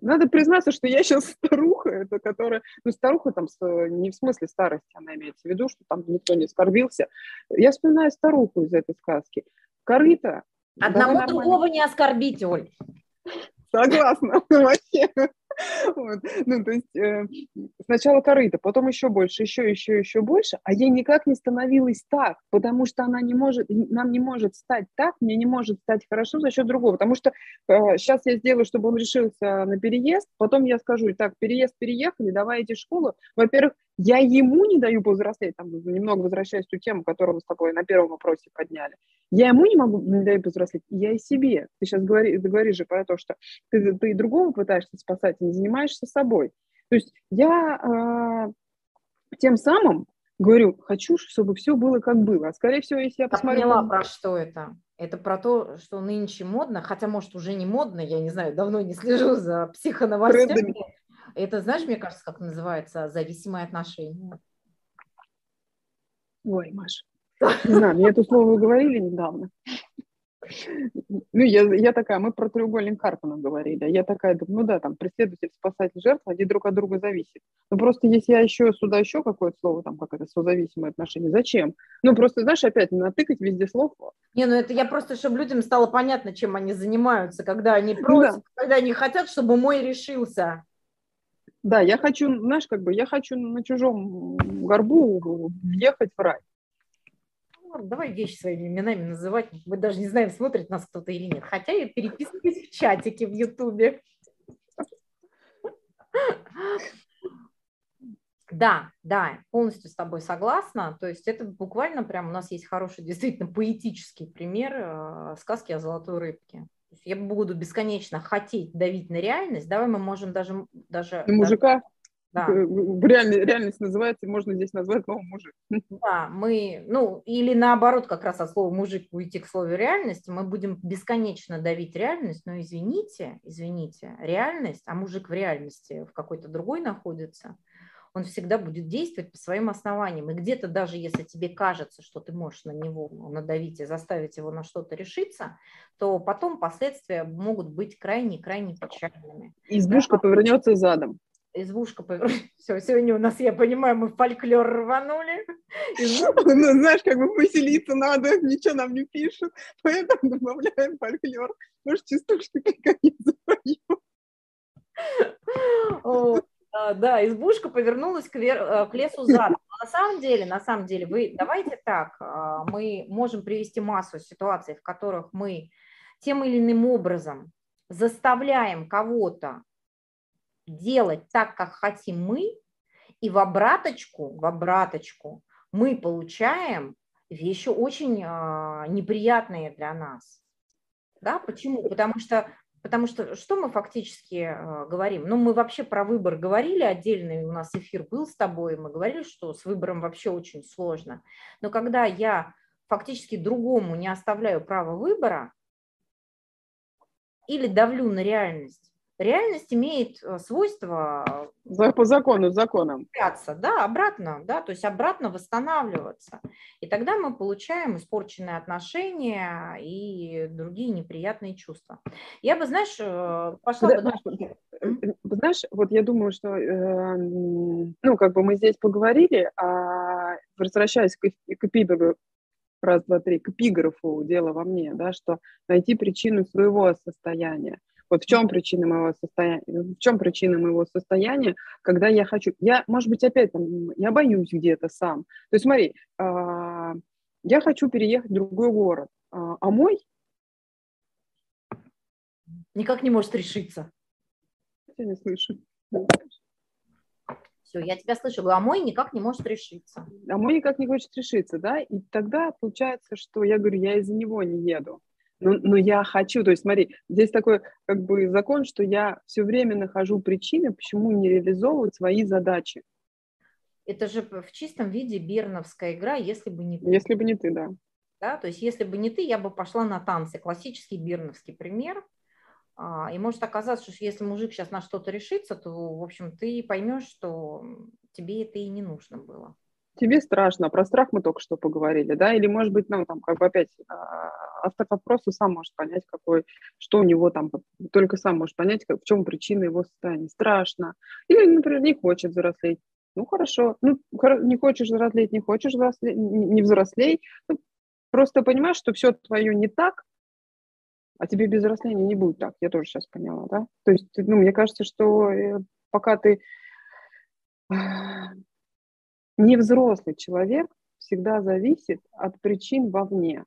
надо признаться, что я сейчас старуха, это которая, ну, старуха там с, не в смысле старости, она имеется в виду, что там никто не оскорбился. Я вспоминаю старуху из этой сказки. Корыто. Одному другого не оскорбить, Оль. Согласна, вообще. Вот. Ну, то есть э, сначала корыто, потом еще больше, еще, еще, еще больше, а ей никак не становилось так, потому что она не может, нам не может стать так, мне не может стать хорошо за счет другого, потому что э, сейчас я сделаю, чтобы он решился на переезд, потом я скажу, так, переезд переехали, давай идти в школу. Во-первых, я ему не даю повзрослеть, там немного возвращаясь к ту тему, которую мы с тобой на первом вопросе подняли. Я ему не могу не даю повзрослеть, я и себе. Ты сейчас говори, говоришь же про то, что ты, ты другого пытаешься спасать, не занимаешься собой. То есть я э, тем самым говорю, хочу, чтобы все было как было. А скорее всего, если я посмотрю... Я поняла, про что это. Это про то, что нынче модно, хотя, может, уже не модно, я не знаю, давно не слежу за психоновостями. Трендами. Это, знаешь, мне кажется, как называется, зависимые отношения. Ой, Маша, не знаю, мне это слово говорили недавно. Ну, я, я такая, мы про треугольник Карпана говорили. Я такая, ну да, там, преследователь, спасатель, жертва, они друг от друга зависят. Ну, просто если я еще сюда еще какое-то слово, там, как это, созависимые отношения, зачем? Ну, просто, знаешь, опять натыкать везде слов. Не, ну это я просто, чтобы людям стало понятно, чем они занимаются, когда они ну просят, ну, да. когда они хотят, чтобы мой решился. Да, я хочу, знаешь, как бы, я хочу на чужом горбу въехать в рай. Ну, давай вещи своими именами называть. Мы даже не знаем, смотрит нас кто-то или нет. Хотя я переписываюсь в чатике в Ютубе. Да, да, полностью с тобой согласна. То есть это буквально прям у нас есть хороший, действительно поэтический пример э, сказки о золотой рыбке я буду бесконечно хотеть давить на реальность, давай мы можем даже... даже мужика? Да. Реальность, реальность называется, можно здесь назвать новым мужик. Да, мы, ну, или наоборот, как раз от слова мужик уйти к слову реальность, мы будем бесконечно давить реальность, но извините, извините, реальность, а мужик в реальности в какой-то другой находится, он всегда будет действовать по своим основаниям. И где-то даже если тебе кажется, что ты можешь на него надавить и заставить его на что-то решиться, то потом последствия могут быть крайне-крайне печальными. Избушка да? повернется задом. Повернется. Все, сегодня у нас, я понимаю, мы фольклор рванули. Ну, знаешь, как бы поселиться надо, ничего нам не пишут, поэтому добавляем фольклор. Может, частушки какая-нибудь запоем. А, да, избушка повернулась к, вер... Э, к лесу задом. на самом деле, на самом деле, вы давайте так, а, мы можем привести массу ситуаций, в которых мы тем или иным образом заставляем кого-то делать так, как хотим мы, и в обраточку, в обраточку мы получаем вещи очень а, неприятные для нас. Да, почему? Потому что Потому что что мы фактически э, говорим? Ну, мы вообще про выбор говорили отдельный, у нас эфир был с тобой, мы говорили, что с выбором вообще очень сложно. Но когда я фактически другому не оставляю право выбора или давлю на реальность, реальность имеет э, свойство... По закону, законам. Да, обратно, да, то есть обратно восстанавливаться. И тогда мы получаем испорченные отношения и другие неприятные чувства. Я бы, знаешь, э, пошла бы... Знаешь, знаешь, вот я думаю, что, э, ну, как бы мы здесь поговорили, а возвращаясь к, к эпиграфу, раз, два, три, к эпиграфу «Дело во мне», да, что найти причину своего состояния. Вот в чем причина моего состояния? В чем причина моего состояния, когда я хочу... Я, может быть, опять там, я боюсь где-то сам. То есть смотри, э, я хочу переехать в другой город, э, а мой... Никак не может решиться. Я не слышу. Все, я тебя слышу. А мой никак не может решиться. А мой никак не хочет решиться, да? И тогда получается, что я говорю, я из-за него не еду. Но, но я хочу, то есть смотри, здесь такой как бы закон, что я все время нахожу причины, почему не реализовывать свои задачи. Это же в чистом виде Берновская игра, если бы не ты. Если бы не ты, да. Да, то есть если бы не ты, я бы пошла на танцы. Классический Берновский пример. А, и может оказаться, что если мужик сейчас на что-то решится, то, в общем, ты поймешь, что тебе это и не нужно было тебе страшно. Про страх мы только что поговорили, да, или, может быть, ну, там, как бы опять а, автор вопроса сам может понять, какой, что у него там, только сам может понять, как, в чем причина его состояния. Страшно. Или, например, не хочет взрослеть. Ну, хорошо. Ну, не хочешь взрослеть, не хочешь взрослеть, не взрослей. Ну, просто понимаешь, что все твое не так, а тебе без взросления не будет так. Я тоже сейчас поняла, да? То есть, ну, мне кажется, что э, пока ты Невзрослый человек всегда зависит от причин вовне.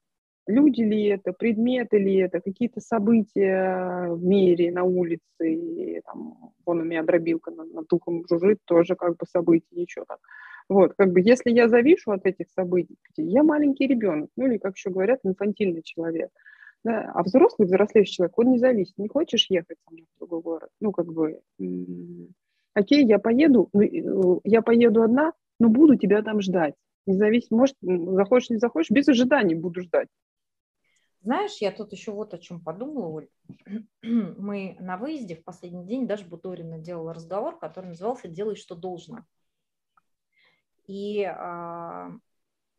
Люди ли это, предметы ли это, какие-то события в мире, на улице, и, там, вон у меня дробилка над, над ухом жужжит, тоже как бы события, ничего так. Вот, как бы, если я завишу от этих событий, я маленький ребенок, ну или, как еще говорят, инфантильный человек. Да? А взрослый, взрослеющий человек, он не зависит. Не хочешь ехать со мной в другой город? Ну, как бы, окей, я поеду, ну, э, я поеду одна, но буду тебя там ждать. Независимо, может, захочешь, не захочешь, без ожиданий буду ждать. Знаешь, я тут еще вот о чем подумала, Оль. Мы на выезде в последний день даже Буторина делала разговор, который назывался «Делай, что должно». И а,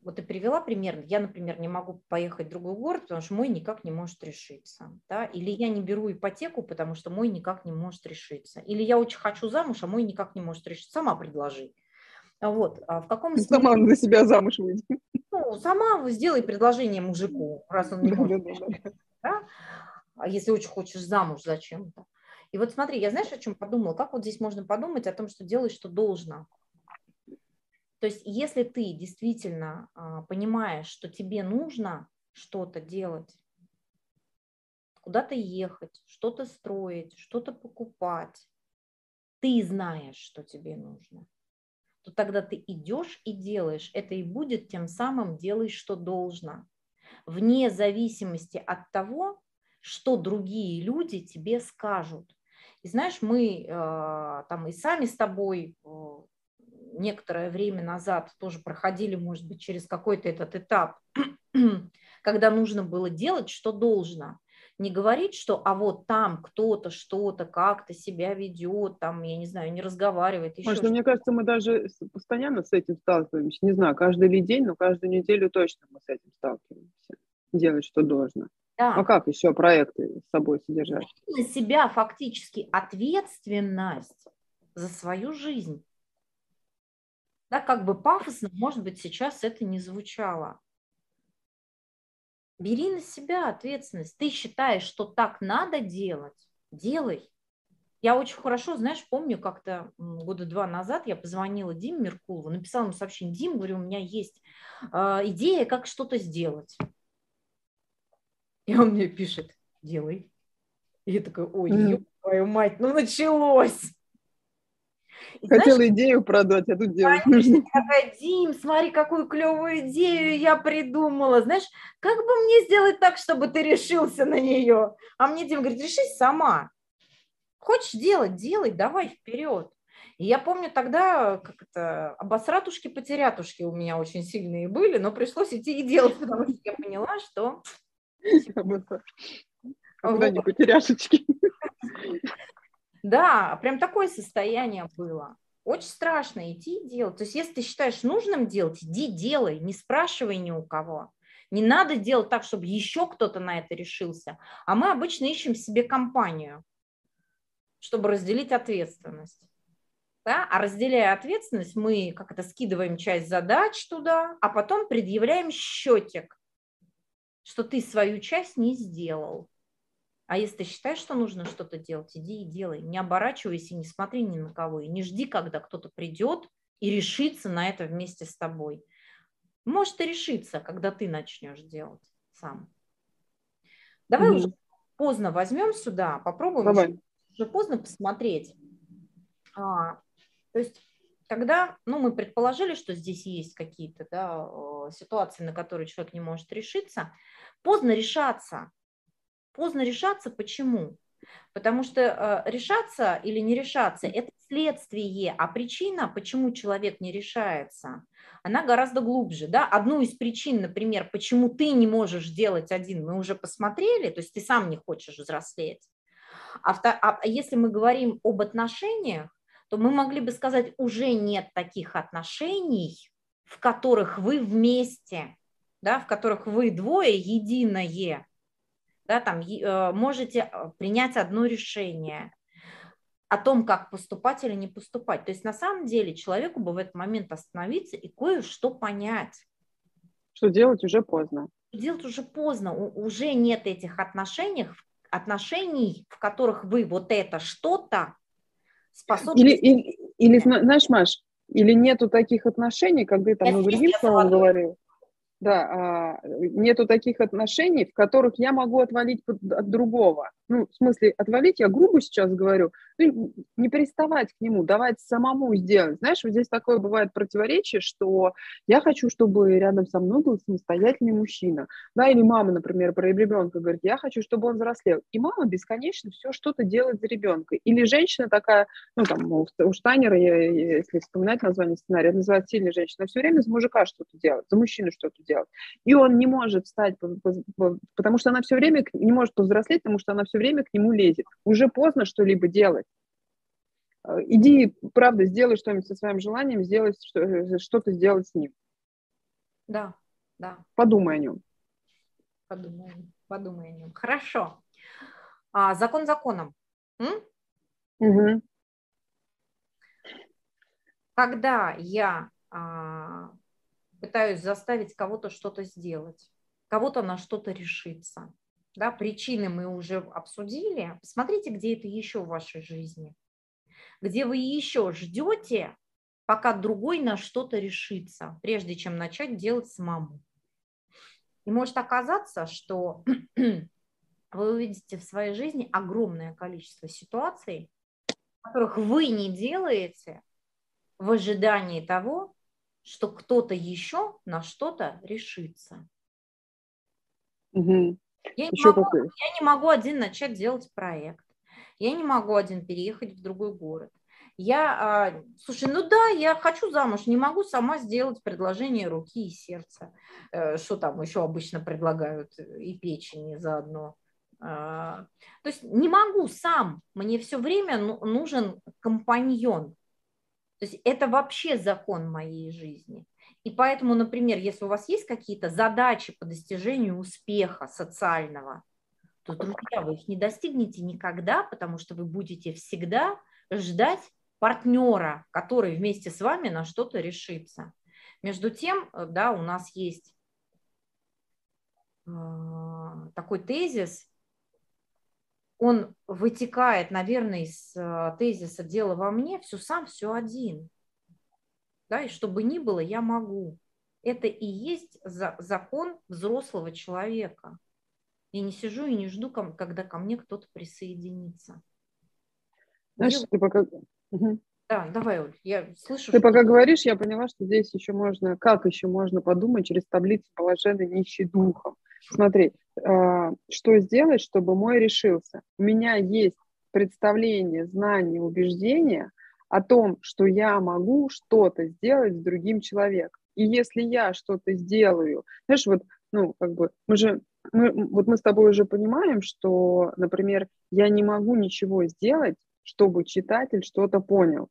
вот ты привела пример. Я, например, не могу поехать в другой город, потому что мой никак не может решиться. Да? Или я не беру ипотеку, потому что мой никак не может решиться. Или я очень хочу замуж, а мой никак не может решиться. Сама предложи. Вот. А в каком смысле... Сама за себя замуж выйди. Ну, сама сделай предложение мужику, раз он не может. Да? А если очень хочешь замуж зачем-то. И вот смотри, я знаешь, о чем подумала? Как вот здесь можно подумать о том, что делай, что должно? То есть если ты действительно а, понимаешь, что тебе нужно что-то делать, куда-то ехать, что-то строить, что-то покупать, ты знаешь, что тебе нужно – то тогда ты идешь и делаешь. Это и будет тем самым делай, что должно. Вне зависимости от того, что другие люди тебе скажут. И знаешь, мы э, там и сами с тобой э, некоторое время назад тоже проходили, может быть, через какой-то этот этап, когда нужно было делать, что должно не говорить, что а вот там кто-то что-то как-то себя ведет, там, я не знаю, не разговаривает. Еще Может, мне кажется, мы даже постоянно с этим сталкиваемся. Не знаю, каждый ли день, но каждую неделю точно мы с этим сталкиваемся. Делать, что должно. Да. А как еще проекты с собой содержать? На себя фактически ответственность за свою жизнь. Да, как бы пафосно, может быть, сейчас это не звучало. Бери на себя ответственность. Ты считаешь, что так надо делать? Делай. Я очень хорошо, знаешь, помню, как-то года два назад я позвонила Диме Меркулову, написала ему сообщение, Дим, говорю, у меня есть э, идея, как что-то сделать. И он мне пишет, делай. И я такая, ой, mm. твою мать, ну началось. Хотела знаешь, идею продать, а тут делать нужно. Дим, смотри, какую клевую идею я придумала. Знаешь, как бы мне сделать так, чтобы ты решился на нее? А мне Дим говорит, решись сама. Хочешь делать, делай, давай вперед. И я помню тогда, как это, обосратушки-потерятушки у меня очень сильные были, но пришлось идти и делать, потому что я поняла, что... Куда не потеряшечки. Да, прям такое состояние было. Очень страшно идти и делать. То есть если ты считаешь нужным делать, иди делай, не спрашивай ни у кого. Не надо делать так, чтобы еще кто-то на это решился. А мы обычно ищем себе компанию. чтобы разделить ответственность. Да? А разделяя ответственность, мы как это скидываем часть задач туда, а потом предъявляем счетик, что ты свою часть не сделал. А если ты считаешь, что нужно что-то делать, иди и делай. Не оборачивайся, не смотри ни на кого. И не жди, когда кто-то придет и решится на это вместе с тобой. Может и решиться, когда ты начнешь делать сам. Давай mm-hmm. уже поздно возьмем сюда, попробуем Давай. Уже, уже поздно посмотреть. А, то есть, когда ну, мы предположили, что здесь есть какие-то да, ситуации, на которые человек не может решиться, поздно решаться. Поздно решаться почему? Потому что э, решаться или не решаться – это следствие, а причина, почему человек не решается, она гораздо глубже. Да? Одну из причин, например, почему ты не можешь делать один, мы уже посмотрели, то есть ты сам не хочешь взрослеть. А, а если мы говорим об отношениях, то мы могли бы сказать, уже нет таких отношений, в которых вы вместе, да, в которых вы двое единое, да, там, э, можете э, принять одно решение о том, как поступать или не поступать. То есть на самом деле человеку бы в этот момент остановиться и кое-что понять. Что делать уже поздно. Делать уже поздно. Уже нет этих отношений, отношений, в которых вы вот это что-то способны... Или, или, или, знаешь, Маш, или нету таких отношений, когда там, ну, другим словом говорил, да, а, нету таких отношений, в которых я могу отвалить от другого. Ну, в смысле, отвалить, я грубо сейчас говорю, ну, не приставать к нему, давать самому сделать. Знаешь, вот здесь такое бывает противоречие, что я хочу, чтобы рядом со мной был самостоятельный мужчина. Да, или мама, например, про ребенка говорит, я хочу, чтобы он взрослел. И мама бесконечно все что-то делает за ребенка. Или женщина такая, ну, там, у Штайнера, если вспоминать название сценария, называется сильная женщина, все время за мужика что-то делает, за мужчину что-то делать. И он не может стать, потому что она все время не может повзрослеть, потому что она все время к нему лезет. Уже поздно что-либо делать. Э, иди, правда, сделай что-нибудь со своим желанием, сделай э, что-то сделать с ним. Да, да. Подумай о нем. Подумай, подумай о нем. Хорошо. А, закон законом. М? Угу. Когда я а, пытаюсь заставить кого-то что-то сделать, кого-то на что-то решиться. Да, причины мы уже обсудили. Посмотрите, где это еще в вашей жизни. Где вы еще ждете, пока другой на что-то решится, прежде чем начать делать самому. И может оказаться, что вы увидите в своей жизни огромное количество ситуаций, которых вы не делаете в ожидании того, что кто-то еще на что-то решится. Угу. Я, не могу, я не могу один начать делать проект. Я не могу один переехать в другой город. Я, а, слушай, ну да, я хочу замуж, не могу сама сделать предложение руки и сердца. Э, что там еще обычно предлагают, и печени заодно. А, то есть не могу сам, мне все время нужен компаньон, то есть это вообще закон моей жизни. И поэтому, например, если у вас есть какие-то задачи по достижению успеха социального, то, друзья, вы их не достигнете никогда, потому что вы будете всегда ждать партнера, который вместе с вами на что-то решится. Между тем, э, да, у нас есть э, такой тезис, он вытекает, наверное, из э, тезиса «дело во мне», все сам, все один. Да, и чтобы ни было, я могу. Это и есть за, закон взрослого человека. Я не сижу и не жду, когда ко мне кто-то присоединится. Знаешь, Дело... ты пока... Да, давай, Оль, я слышу. Ты что... пока говоришь, я поняла, что здесь еще можно, как еще можно подумать через таблицу положения нищий духом. Смотри, а, что сделать, чтобы мой решился. У меня есть представление, знание, убеждение о том, что я могу что-то сделать с другим человеком. И если я что-то сделаю, знаешь, вот, ну, как бы, мы же, мы, вот мы с тобой уже понимаем, что, например, я не могу ничего сделать, чтобы читатель что-то понял.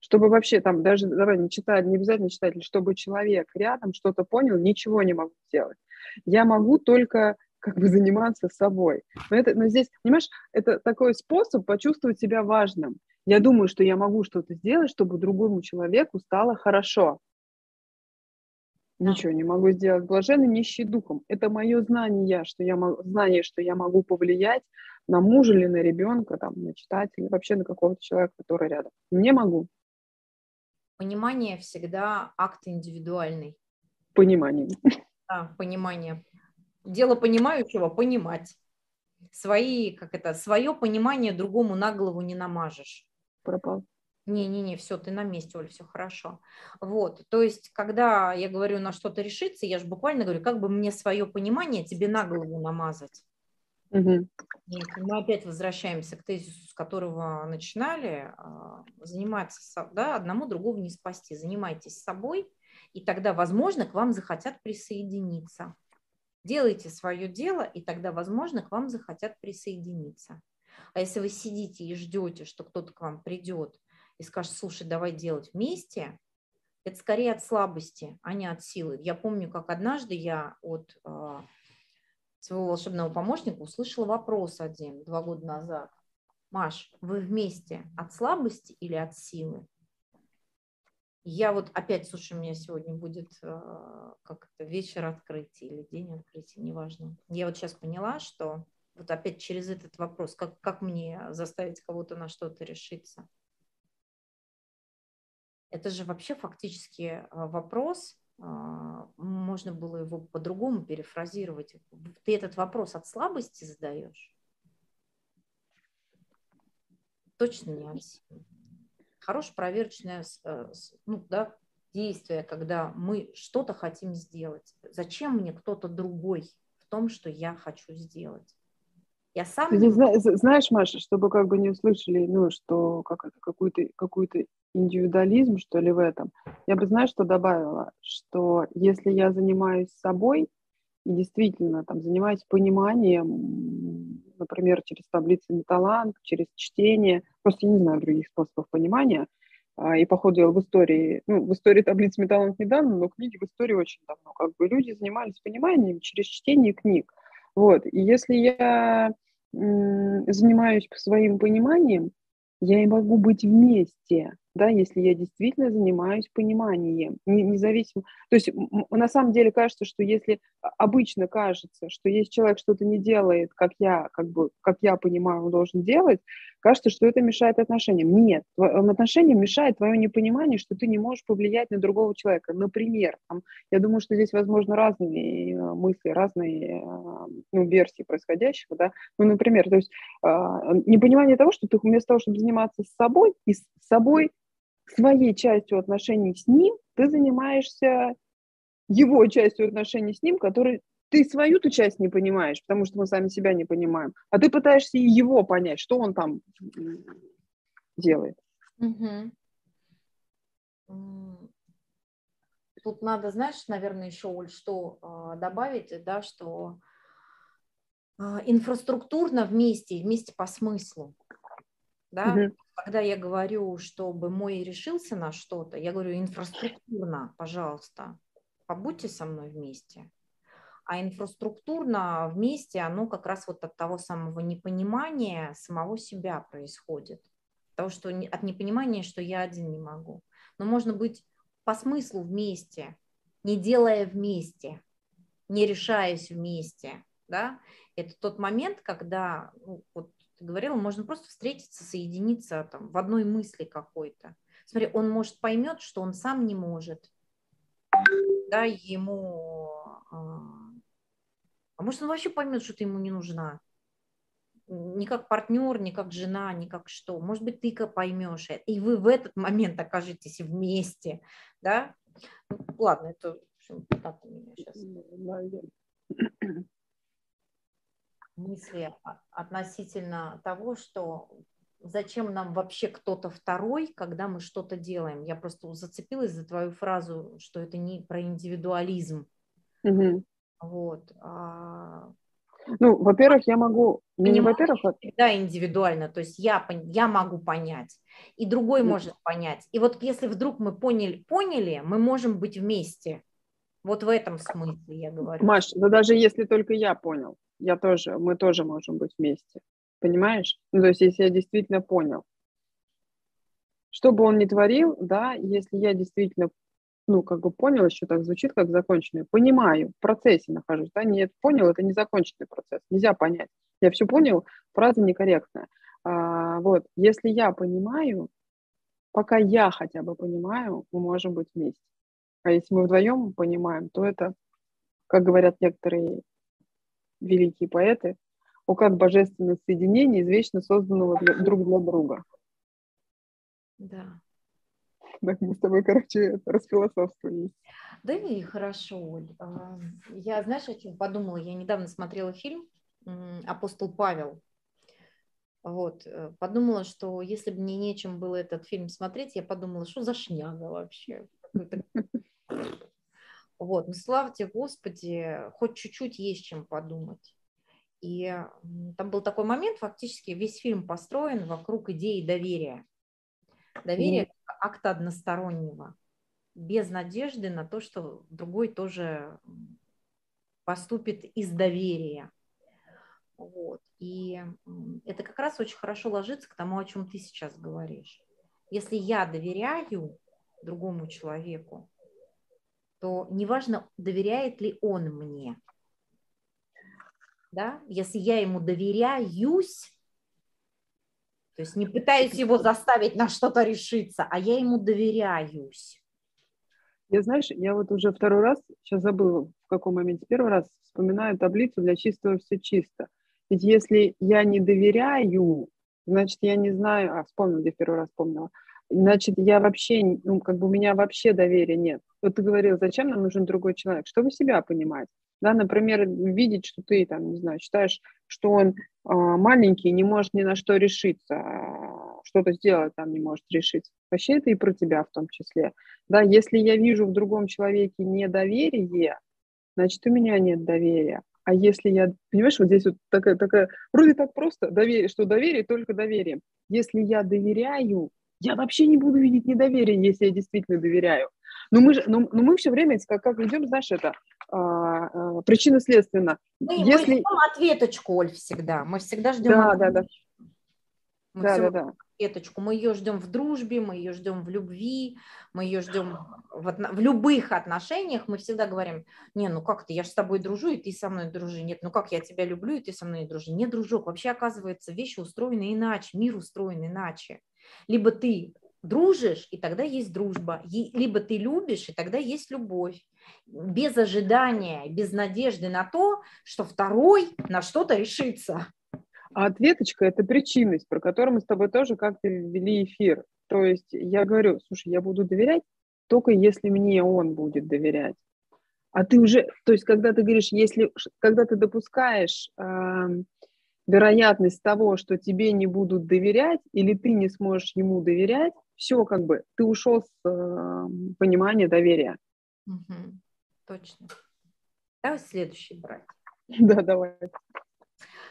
Чтобы вообще там даже, давай, не читать, не обязательно читатель, чтобы человек рядом что-то понял, ничего не могу сделать. Я могу только как бы заниматься собой. Но, это, но здесь, понимаешь, это такой способ почувствовать себя важным. Я думаю, что я могу что-то сделать, чтобы другому человеку стало хорошо. Ничего не могу сделать. Блаженный нищий духом. Это мое знание, что я могу, знание, что я могу повлиять на мужа или на ребенка, там, на читателя, вообще на какого-то человека, который рядом. Не могу. Понимание всегда акт индивидуальный. Понимание. Да, понимание. Дело понимающего – понимать. Свои, как это, свое понимание другому на голову не намажешь. Пропал. Не-не-не, все, ты на месте, Оль, все хорошо. Вот, то есть, когда я говорю на что-то решиться, я же буквально говорю, как бы мне свое понимание тебе на голову намазать. Угу. мы опять возвращаемся к тезису, с которого начинали, а, заниматься, да, одному другого не спасти, занимайтесь собой, и тогда, возможно, к вам захотят присоединиться. Делайте свое дело, и тогда, возможно, к вам захотят присоединиться. А если вы сидите и ждете, что кто-то к вам придет и скажет, слушай, давай делать вместе, это скорее от слабости, а не от силы. Я помню, как однажды я от э, своего волшебного помощника услышала вопрос один два года назад. Маш, вы вместе от слабости или от силы? Я вот опять, слушай, у меня сегодня будет э, как это вечер открытия или день открытия, неважно. Я вот сейчас поняла, что вот опять через этот вопрос, как, как мне заставить кого-то на что-то решиться. Это же вообще фактически э, вопрос, э, можно было его по-другому перефразировать. Ты этот вопрос от слабости задаешь? Точно не от силы. Хорошее проверочное э, ну, да, действие, когда мы что-то хотим сделать. Зачем мне кто-то другой в том, что я хочу сделать? Я сам... Ты знаешь, Маша, чтобы как бы не услышали, ну, что как это, какой-то какой индивидуализм, что ли, в этом, я бы, знаешь, что добавила? Что если я занимаюсь собой и действительно там занимаюсь пониманием, например, через таблицы Металанг, через чтение, просто я не знаю других способов понимания, а, и по ходу в истории, ну, в истории таблиц Металанг недавно, но книги в истории очень давно, как бы люди занимались пониманием через чтение книг. Вот, и если я занимаюсь своим пониманием, я и могу быть вместе, да, если я действительно занимаюсь пониманием, независимо. То есть на самом деле кажется, что если обычно кажется, что если человек что-то не делает, как я, как бы, как я понимаю, он должен делать, кажется, что это мешает отношениям. Нет, отношениям мешает твое непонимание, что ты не можешь повлиять на другого человека. Например, там, я думаю, что здесь, возможно, разные э, мысли, разные э, ну, версии происходящего, да. Ну, например, то есть а, непонимание того, что ты вместо того, чтобы заниматься собой и с собой своей частью отношений с ним, ты занимаешься его частью отношений с ним, который ты свою-то часть не понимаешь, потому что мы сами себя не понимаем, а ты пытаешься и его понять, что он там делает. Тут надо, знаешь, наверное, еще, Оль, что э, добавить, да, что э, инфраструктурно вместе, вместе по смыслу, да, угу. когда я говорю, чтобы мой решился на что-то, я говорю инфраструктурно, пожалуйста, побудьте со мной вместе, а инфраструктурно вместе оно как раз вот от того самого непонимания самого себя происходит. Того, что от непонимания, что я один не могу. Но можно быть по смыслу вместе, не делая вместе, не решаясь вместе. Да? Это тот момент, когда, ну, вот ты говорила, можно просто встретиться, соединиться там, в одной мысли какой-то. Смотри, он может поймет, что он сам не может. Да, ему а, а может, он вообще поймет, что ты ему не нужна. Не как партнер, не как жена, не как что. Может быть, ты поймешь это. И вы в этот момент окажетесь вместе. Да? Ну, ладно, это так у меня сейчас. Мысли относительно того, что зачем нам вообще кто-то второй, когда мы что-то делаем. Я просто зацепилась за твою фразу, что это не про индивидуализм. Угу. Вот. А ну, во-первых, я могу, не во-первых, да, индивидуально, то есть я, я могу понять, и другой может понять. И вот если вдруг мы поняли, поняли, мы можем быть вместе. Вот в этом смысле я говорю. Маш, да даже если только я понял, я тоже, мы тоже можем быть вместе. Понимаешь? Ну, то есть, если я действительно понял, что бы он ни творил, да, если я действительно, ну, как бы понял, еще так звучит, как законченный, понимаю, в процессе нахожусь, да, нет, понял, это не законченный процесс, нельзя понять. Я все понял, фраза некорректная. А, вот, если я понимаю, пока я хотя бы понимаю, мы можем быть вместе. А если мы вдвоем понимаем, то это, как говорят некоторые великие поэты, о как божественное соединение извечно созданного для, друг для друга. Да. Так мы с тобой, короче, расфилософствовали. Да и хорошо, Оль. А, я, знаешь, о чем подумала? Я недавно смотрела фильм «Апостол Павел». Вот, э, подумала, что если бы мне нечем было этот фильм смотреть, я подумала, что за шняга вообще. Вот, ну слава тебе, Господи, хоть чуть-чуть есть чем подумать. И там был такой момент, фактически весь фильм построен вокруг идеи доверия. Доверие как акта одностороннего, без надежды на то, что другой тоже поступит из доверия. Вот. И это как раз очень хорошо ложится к тому, о чем ты сейчас говоришь. Если я доверяю другому человеку, то неважно, доверяет ли он мне. Да? Если я ему доверяюсь, то есть не пытаюсь его заставить на что-то решиться, а я ему доверяюсь. Я, знаешь, я вот уже второй раз, сейчас забыла, в каком моменте, первый раз вспоминаю таблицу для чистого все чисто. Ведь если я не доверяю, значит, я не знаю, а, вспомнила, где первый раз вспомнила, значит, я вообще, ну, как бы у меня вообще доверия нет. Вот ты говорил, зачем нам нужен другой человек? Чтобы себя понимать. Да, например, видеть, что ты там, не знаю, считаешь, что он э, маленький, не может ни на что решиться, э, что-то сделать там не может решить. Вообще это и про тебя в том числе. Да, если я вижу в другом человеке недоверие, значит, у меня нет доверия. А если я, понимаешь, вот здесь вот такая, такая, вроде так просто, доверие, что доверие только доверие. Если я доверяю, я вообще не буду видеть недоверие, если я действительно доверяю. Но мы, же, но, но мы все время, как, как идем, знаешь, это а, а, причинно-следственно. Мы, Если... мы ждем ответочку, Оль, всегда. Мы всегда ждем да, ответочку. Да, да. Мы да, да, да. Ответочку. Мы ее ждем в дружбе, мы ее ждем в любви, мы ее ждем в, в любых отношениях. Мы всегда говорим, не, ну как ты, я же с тобой дружу, и ты со мной дружи. Нет, ну как я тебя люблю, и ты со мной дружи. Не, дружок, вообще оказывается, вещи устроены иначе, мир устроен иначе. Либо ты дружишь, и тогда есть дружба. Либо ты любишь, и тогда есть любовь. Без ожидания, без надежды на то, что второй на что-то решится. А ответочка – это причинность, про которую мы с тобой тоже как-то ввели эфир. То есть я говорю, слушай, я буду доверять только если мне он будет доверять. А ты уже, то есть когда ты говоришь, если, когда ты допускаешь э, вероятность того, что тебе не будут доверять, или ты не сможешь ему доверять, все как бы, ты ушел с э, понимания доверия. Угу. Точно. Давай следующий брать. Да, давай.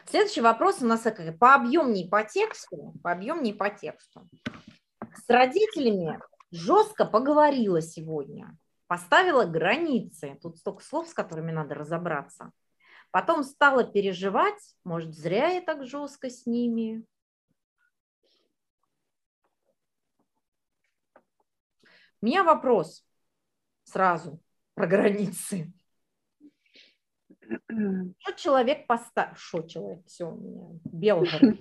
Следующий вопрос у нас по объемней по тексту, по объемней по тексту. С родителями жестко поговорила сегодня, поставила границы. Тут столько слов, с которыми надо разобраться. Потом стала переживать, может, зря я так жестко с ними. У меня вопрос сразу про границы. Что человек поставил? Что человек? Все, у меня Белгород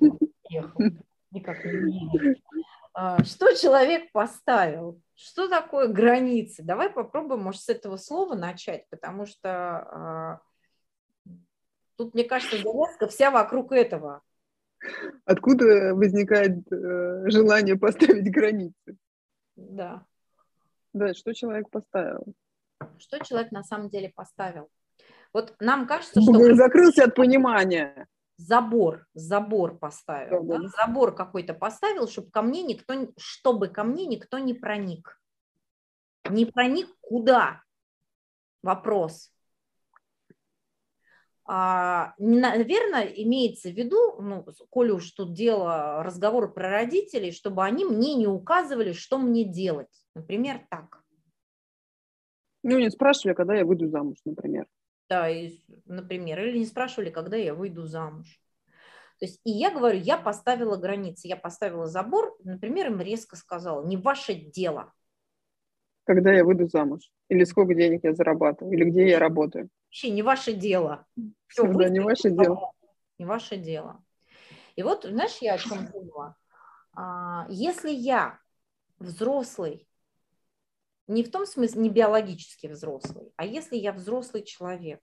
а, Что человек поставил? Что такое границы? Давай попробуем, может, с этого слова начать, потому что а, Тут, мне кажется, завязка вся вокруг этого. Откуда возникает э, желание поставить границы? Да. Да, что человек поставил? Что человек на самом деле поставил? Вот нам кажется, что... Он закрылся от понимания. Забор, забор поставил. Да, да? Забор какой-то поставил, чтобы ко мне никто, чтобы ко мне никто не проник. Не проник куда? Вопрос а, наверное, имеется в виду, ну, коли уж тут дело, разговор про родителей, чтобы они мне не указывали, что мне делать. Например, так. Ну, не спрашивали, когда я выйду замуж, например. Да, и, например, или не спрашивали, когда я выйду замуж. То есть, и я говорю, я поставила границы, я поставила забор, например, им резко сказала, не ваше дело. Когда я выйду замуж? Или сколько денег я зарабатываю? Или где я работаю? Вообще не ваше дело. Все, да, не ваше дело. Не ваше дело. И вот, знаешь, я о чем думала? А, если я взрослый, не в том смысле, не биологически взрослый, а если я взрослый человек,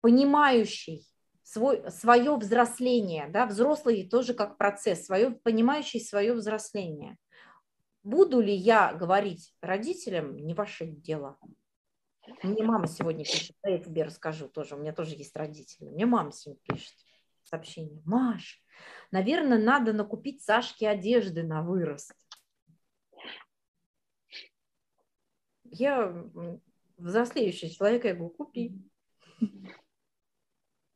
понимающий, свой, свое взросление, да, взрослый тоже как процесс, свое, понимающий свое взросление. Буду ли я говорить родителям, не ваше дело. Мне мама сегодня пишет, да я тебе расскажу тоже, у меня тоже есть родители. Мне мама сегодня пишет сообщение. Маш, наверное, надо накупить Сашке одежды на вырост. Я взрослеющий человек, я говорю, купи.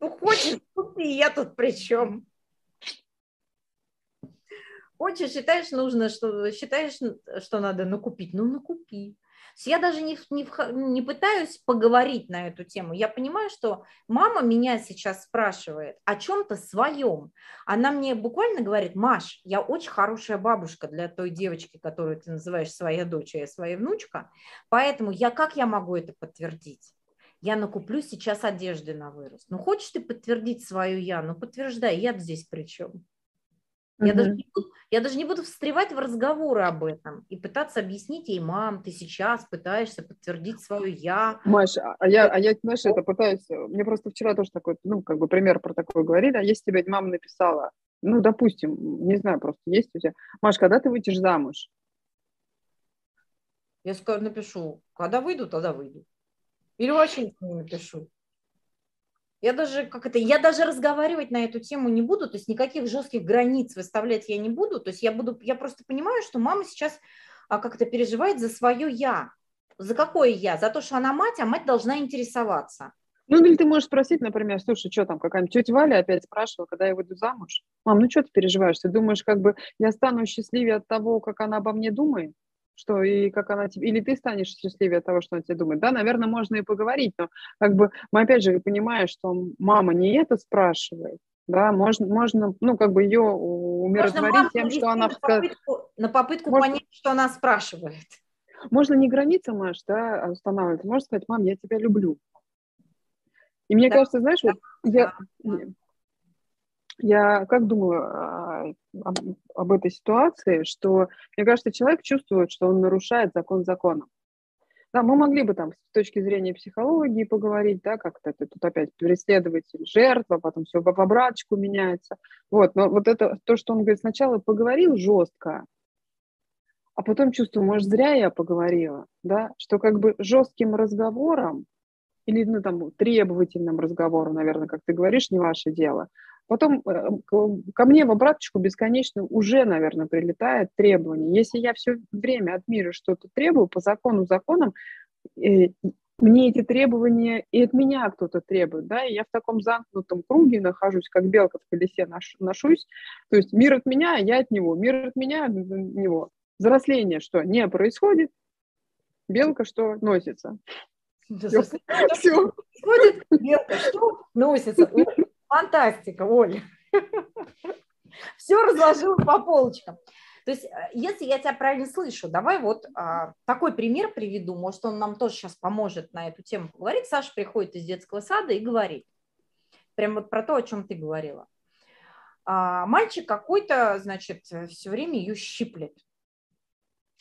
Ну, хочешь, купи, я тут при чем? Хочешь, считаешь, нужно, что считаешь, что надо накупить, ну накупи. Я даже не, не, не пытаюсь поговорить на эту тему. Я понимаю, что мама меня сейчас спрашивает о чем-то своем. Она мне буквально говорит, Маш, я очень хорошая бабушка для той девочки, которую ты называешь своя дочь, а я своя внучка. Поэтому я как я могу это подтвердить? я накуплю сейчас одежды на вырост. Ну, хочешь ты подтвердить свою я, ну, подтверждай, я здесь при чем? Я, даже не буду, я даже не буду встревать в разговоры об этом и пытаться объяснить ей, мам, ты сейчас пытаешься подтвердить свою я. Маша, а я, а я, знаешь, это пытаюсь, мне просто вчера тоже такой, ну, как бы пример про такое говорили, а если тебе мама написала, ну, допустим, не знаю, просто есть у тебя, Маш, когда ты выйдешь замуж? Я скажу, напишу, когда выйду, тогда выйду. Или вообще не напишу. Я даже, как это, я даже разговаривать на эту тему не буду, то есть никаких жестких границ выставлять я не буду, то есть я буду, я просто понимаю, что мама сейчас а, как-то переживает за свое я. За какое я? За то, что она мать, а мать должна интересоваться. Ну, или ты можешь спросить, например, слушай, что там, какая-нибудь тетя Валя опять спрашивала, когда я выйду замуж. Мам, ну что ты переживаешь? Ты думаешь, как бы я стану счастливее от того, как она обо мне думает? Что и как она тебе, или ты станешь счастливее от того, что она тебе думает. Да, наверное, можно и поговорить, но как бы мы опять же понимаем, что мама не это спрашивает, да, можно, можно ну, как бы ее умиротворить тем, что она... На попытку, на попытку можно... понять, что она спрашивает. Можно не границы, Маш, да, устанавливать, можно сказать, мам, я тебя люблю. И мне да. кажется, знаешь, вот я, я как думаю а, об, об этой ситуации, что, мне кажется, человек чувствует, что он нарушает закон законом. Да, мы могли бы там с точки зрения психологии поговорить, да, как-то это тут опять преследователь, жертва, потом все в обраточку меняется. Вот, но вот это то, что он говорит, сначала поговорил жестко, а потом чувствую, может, зря я поговорила, да, что как бы жестким разговором или ну, там, требовательным разговором, наверное, как ты говоришь, не ваше дело, Потом э, ко мне в обраточку бесконечно уже, наверное, прилетает требование. Если я все время от мира что-то требую по закону, законам, э, мне эти требования и от меня кто-то требует, да, и я в таком замкнутом круге нахожусь, как белка в колесе ношусь, то есть мир от меня, а я от него, мир от меня, от него. Взросление что? Не происходит, белка что? Носится. Все. Происходит, белка что? Носится. Фантастика, Оля. Все разложила по полочкам. То есть, э, если я тебя правильно слышу, давай вот а, такой пример приведу, может, он нам тоже сейчас поможет на эту тему поговорить. Саша приходит из детского сада и говорит, прям вот про то, о чем ты говорила. А, мальчик какой-то, значит, все время ее щиплет.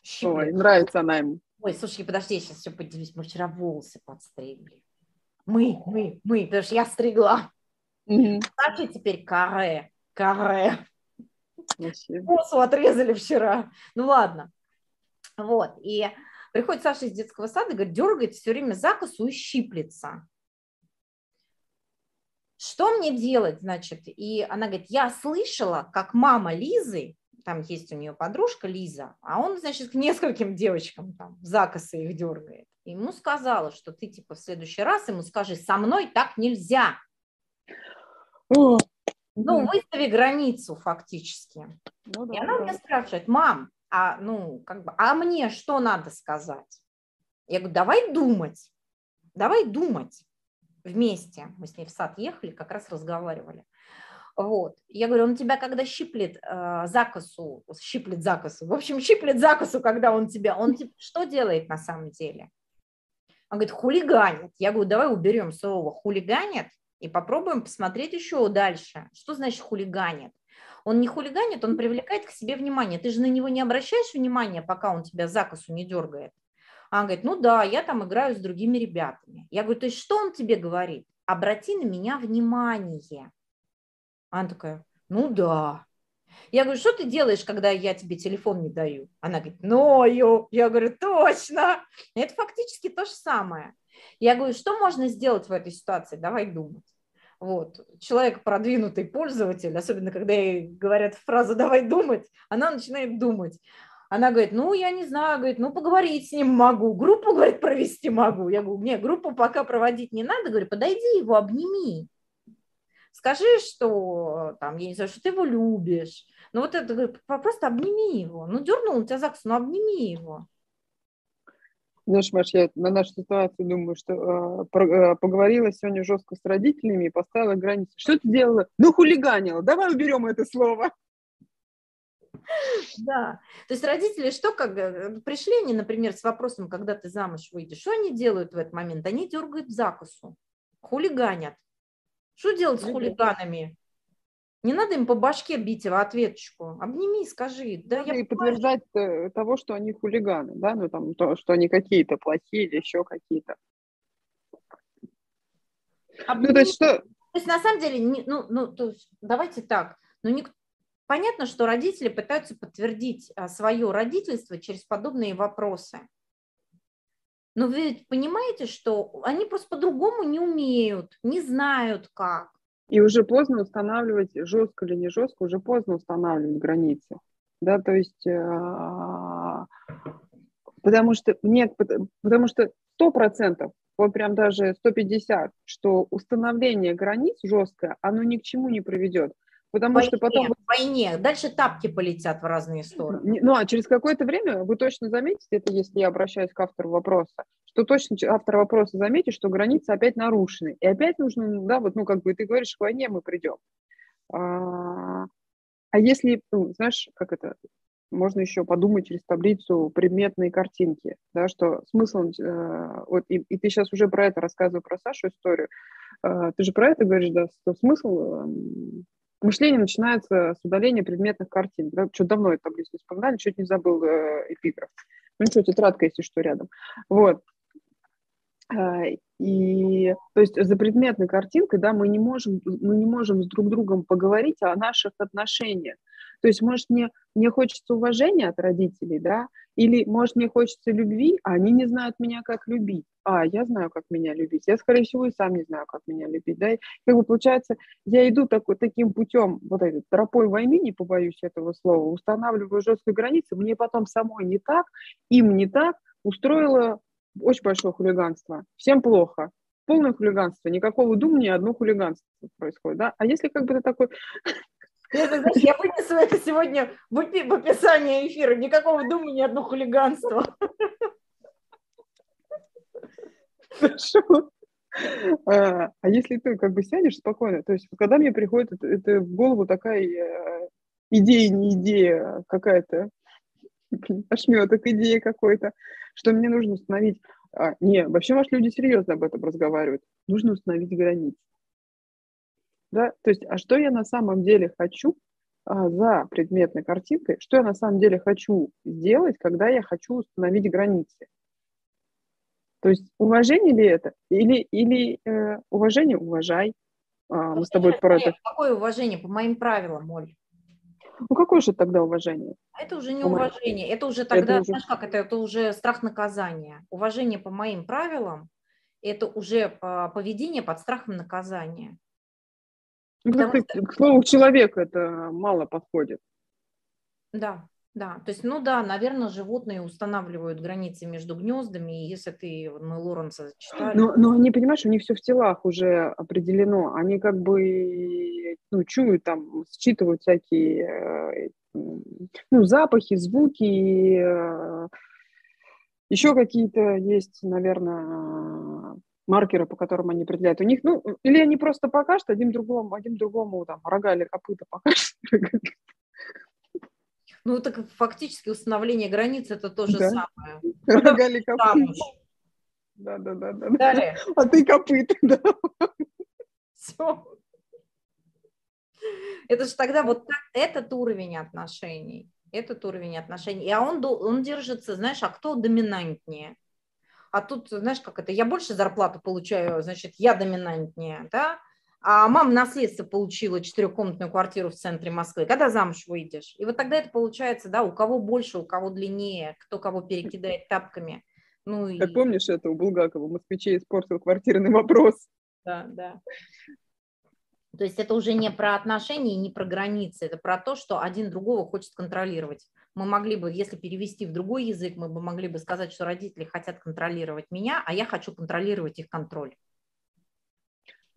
щиплет. Ой, нравится она ему. Ой, слушай, подожди, я сейчас все поделюсь. Мы вчера волосы подстригли. Мы, мы, мы, потому что я стригла. Угу. Наши теперь каре, каре. Косу отрезали вчера. Ну ладно. Вот. И приходит Саша из детского сада, говорит, дергает все время за косу и щиплется. Что мне делать, значит? И она говорит, я слышала, как мама Лизы, там есть у нее подружка Лиза, а он, значит, к нескольким девочкам там за косы их дергает. И ему сказала, что ты, типа, в следующий раз ему скажи, со мной так нельзя. Ну, выстави границу фактически. Ну, да, и она да. меня спрашивает, мам, а, ну, как бы, а мне что надо сказать? Я говорю, давай думать. давай думать вместе. Мы с ней в сад ехали, как раз разговаривали. Вот. Я говорю, он тебя когда щиплет э, закосу, щиплет закосу, в общем, щиплет закосу, когда он тебя, он типа, что делает на самом деле? Он говорит, хулиганит. Я говорю, давай уберем слово хулиганит и попробуем посмотреть еще дальше. Что значит хулиганит? Он не хулиганит, он привлекает к себе внимание. Ты же на него не обращаешь внимания, пока он тебя закосу не дергает. А он говорит, ну да, я там играю с другими ребятами. Я говорю, то есть что он тебе говорит? Обрати на меня внимание. Она такая, ну да. Я говорю, что ты делаешь, когда я тебе телефон не даю? Она говорит, ною. Я говорю, точно. Это фактически то же самое. Я говорю, что можно сделать в этой ситуации? Давай думать. Вот. Человек продвинутый пользователь, особенно когда ей говорят фразу «давай думать», она начинает думать. Она говорит, ну, я не знаю, говорит, ну, поговорить с ним могу, группу, говорит, провести могу. Я говорю, нет, группу пока проводить не надо, говорю, подойди его, обними. Скажи, что там, я не знаю, что ты его любишь. Ну вот это, просто обними его. Ну дернул он тебя за ну обними его. Знаешь, Маш, я на нашу ситуацию думаю, что э, про, э, поговорила сегодня жестко с родителями и поставила границы. Что ты делала? Ну, хулиганила. Давай уберем это слово. Да. То есть родители что, как э, пришли они, например, с вопросом, когда ты замуж выйдешь, что они делают в этот момент? Они дергают закусу, хулиганят. Что делать с хулиганами? Не надо им по башке бить в ответочку. Обними, скажи. Да, я и подтверждать э, того, что они хулиганы, да, ну там то, что они какие-то плохие или еще какие-то. Обними. Ну, то есть что? То есть на самом деле, ну, ну, то есть, давайте так, ну, не, понятно, что родители пытаются подтвердить а, свое родительство через подобные вопросы. Но вы ведь понимаете, что они просто по-другому не умеют, не знают как. И уже поздно устанавливать, жестко или не жестко, уже поздно устанавливать границы. Да, то есть, э, потому что нет, потому что сто процентов, вот прям даже 150, что установление границ жесткое, оно ни к чему не приведет. Потому войне, что потом... В войне. Дальше тапки полетят в разные стороны. Ну, а через какое-то время вы точно заметите, это если я обращаюсь к автору вопроса, что точно автор вопроса заметит, что границы опять нарушены. И опять нужно, да, вот, ну, как бы ты говоришь, к войне мы придем. А, а если, ну, знаешь, как это, можно еще подумать через таблицу предметные картинки, да, что смысл, э, вот, и, и ты сейчас уже про это рассказывал, про Сашу историю, э, ты же про это говоришь, да, что смысл э, Мышление начинается с удаления предметных картин. Да? Что давно эту таблицу вспоминали, чуть не забыл э, эпиграф. Ну что, тетрадка, если что, рядом. Вот. А, и то есть за предметной картинкой, да, мы не можем, мы не можем с друг другом поговорить о наших отношениях. То есть, может, мне, мне хочется уважения от родителей, да, или, может, мне хочется любви, а они не знают меня, как любить. А, я знаю, как меня любить. Я, скорее всего, и сам не знаю, как меня любить, да. И, как бы, получается, я иду такой, таким путем, вот этой тропой войны, не побоюсь этого слова, устанавливаю жесткие границы, мне потом самой не так, им не так, устроила очень большое хулиганство. Всем плохо полное хулиганство, никакого думания, одно хулиганство происходит, да. А если как бы ты такой, я, я вынесу это сегодня в описание эфира. Никакого дума, ни одно хулиганство. Хорошо. А, а если ты как бы сядешь спокойно, то есть когда мне приходит это, это в голову такая э, идея, не идея, какая-то ошметок идея какой-то, что мне нужно установить... А, не, вообще, может, люди серьезно об этом разговаривают. Нужно установить границы. Да? То есть, а что я на самом деле хочу а, за предметной картинкой, что я на самом деле хочу сделать, когда я хочу установить границы. То есть уважение ли это? Или, или э, уважение уважай. А, мы с тобой про это... Какое уважение? По моим правилам, Оль. Ну какое же тогда уважение? Это уже не уважение, это уже тогда, это уже... знаешь как, это, это уже страх наказания. Уважение по моим правилам – это уже поведение под страхом наказания. Ну, Потому что... К слову, человек это мало подходит. Да, да. То есть, ну да, наверное, животные устанавливают границы между гнездами, и если ты, мы Лоренса читали... Но, но они, понимаешь, у них все в телах уже определено. Они как бы ну, чуют, там, считывают всякие э, ну, запахи, звуки, э, еще какие-то есть, наверное, маркеры, по которым они определяют. У них, ну, или они просто покажут один другому, один другому там рога или копыта покажут. Ну, так фактически установление границ это то же да. самое. Рога или копыта. Да, да, да, да. Далее. А ты копыт, да. Все. Это же тогда вот этот уровень отношений, этот уровень отношений, а он, он держится, знаешь, а кто доминантнее? А тут, знаешь, как это, я больше зарплату получаю, значит, я доминантнее, да? А мама наследство получила четырехкомнатную квартиру в центре Москвы. Когда замуж выйдешь? И вот тогда это получается, да, у кого больше, у кого длиннее, кто кого перекидает тапками. Ну, и... Как помнишь это у Булгакова, москвичей испортил квартирный вопрос. Да, да. То есть это уже не про отношения, не про границы, это про то, что один другого хочет контролировать. Мы могли бы, если перевести в другой язык, мы бы могли бы сказать, что родители хотят контролировать меня, а я хочу контролировать их контроль.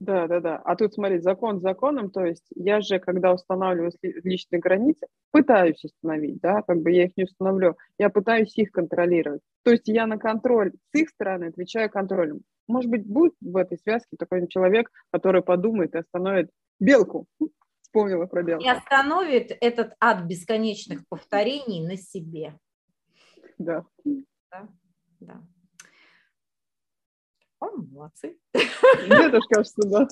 Да, да, да. А тут, смотри, закон законом, то есть я же, когда устанавливаю личные границы, пытаюсь установить, да, как бы я их не установлю, я пытаюсь их контролировать. То есть я на контроль с их стороны отвечаю контролем. Может быть, будет в этой связке такой человек, который подумает и остановит белку. Вспомнила про белку. И остановит этот ад бесконечных повторений на себе. Да. Да, да. О, молодцы. Мне тоже кажется, да.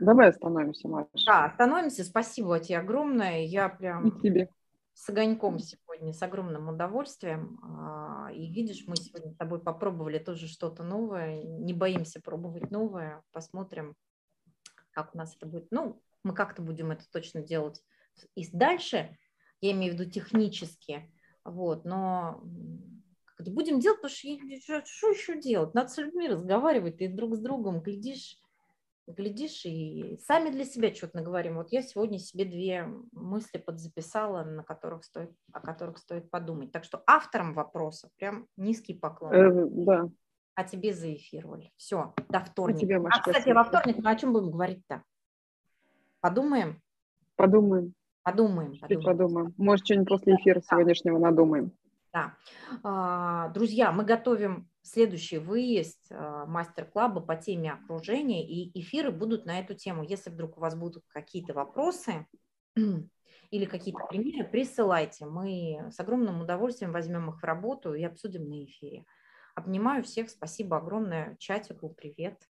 Давай остановимся, Маша. Да, остановимся. Спасибо тебе огромное. Я прям И тебе. с огоньком сегодня, с огромным удовольствием. А, и видишь, мы сегодня с тобой попробовали тоже что-то новое. Не боимся пробовать новое. Посмотрим, как у нас это будет. Ну, мы как-то будем это точно делать и дальше. Я имею в виду технически. Вот, но будем делать, потому что что еще делать? Надо с людьми разговаривать, и друг с другом глядишь, глядишь и сами для себя что-то наговорим. Вот я сегодня себе две мысли подзаписала, на которых стоит, о которых стоит подумать. Так что авторам вопроса прям низкий поклон. Э, да. А тебе за эфир, Оль. Все, до вторника. тебе, Маша, а, кстати, спасибо. во вторник мы о чем будем говорить-то? Подумаем? Подумаем. Подумаем. Подумаем. подумаем. Может, что-нибудь после эфира сегодняшнего надумаем. Да. А, друзья, мы готовим следующий выезд а, мастер-клаба по теме окружения, и эфиры будут на эту тему. Если вдруг у вас будут какие-то вопросы или какие-то примеры, присылайте. Мы с огромным удовольствием возьмем их в работу и обсудим на эфире. Обнимаю всех. Спасибо огромное. Чатику привет.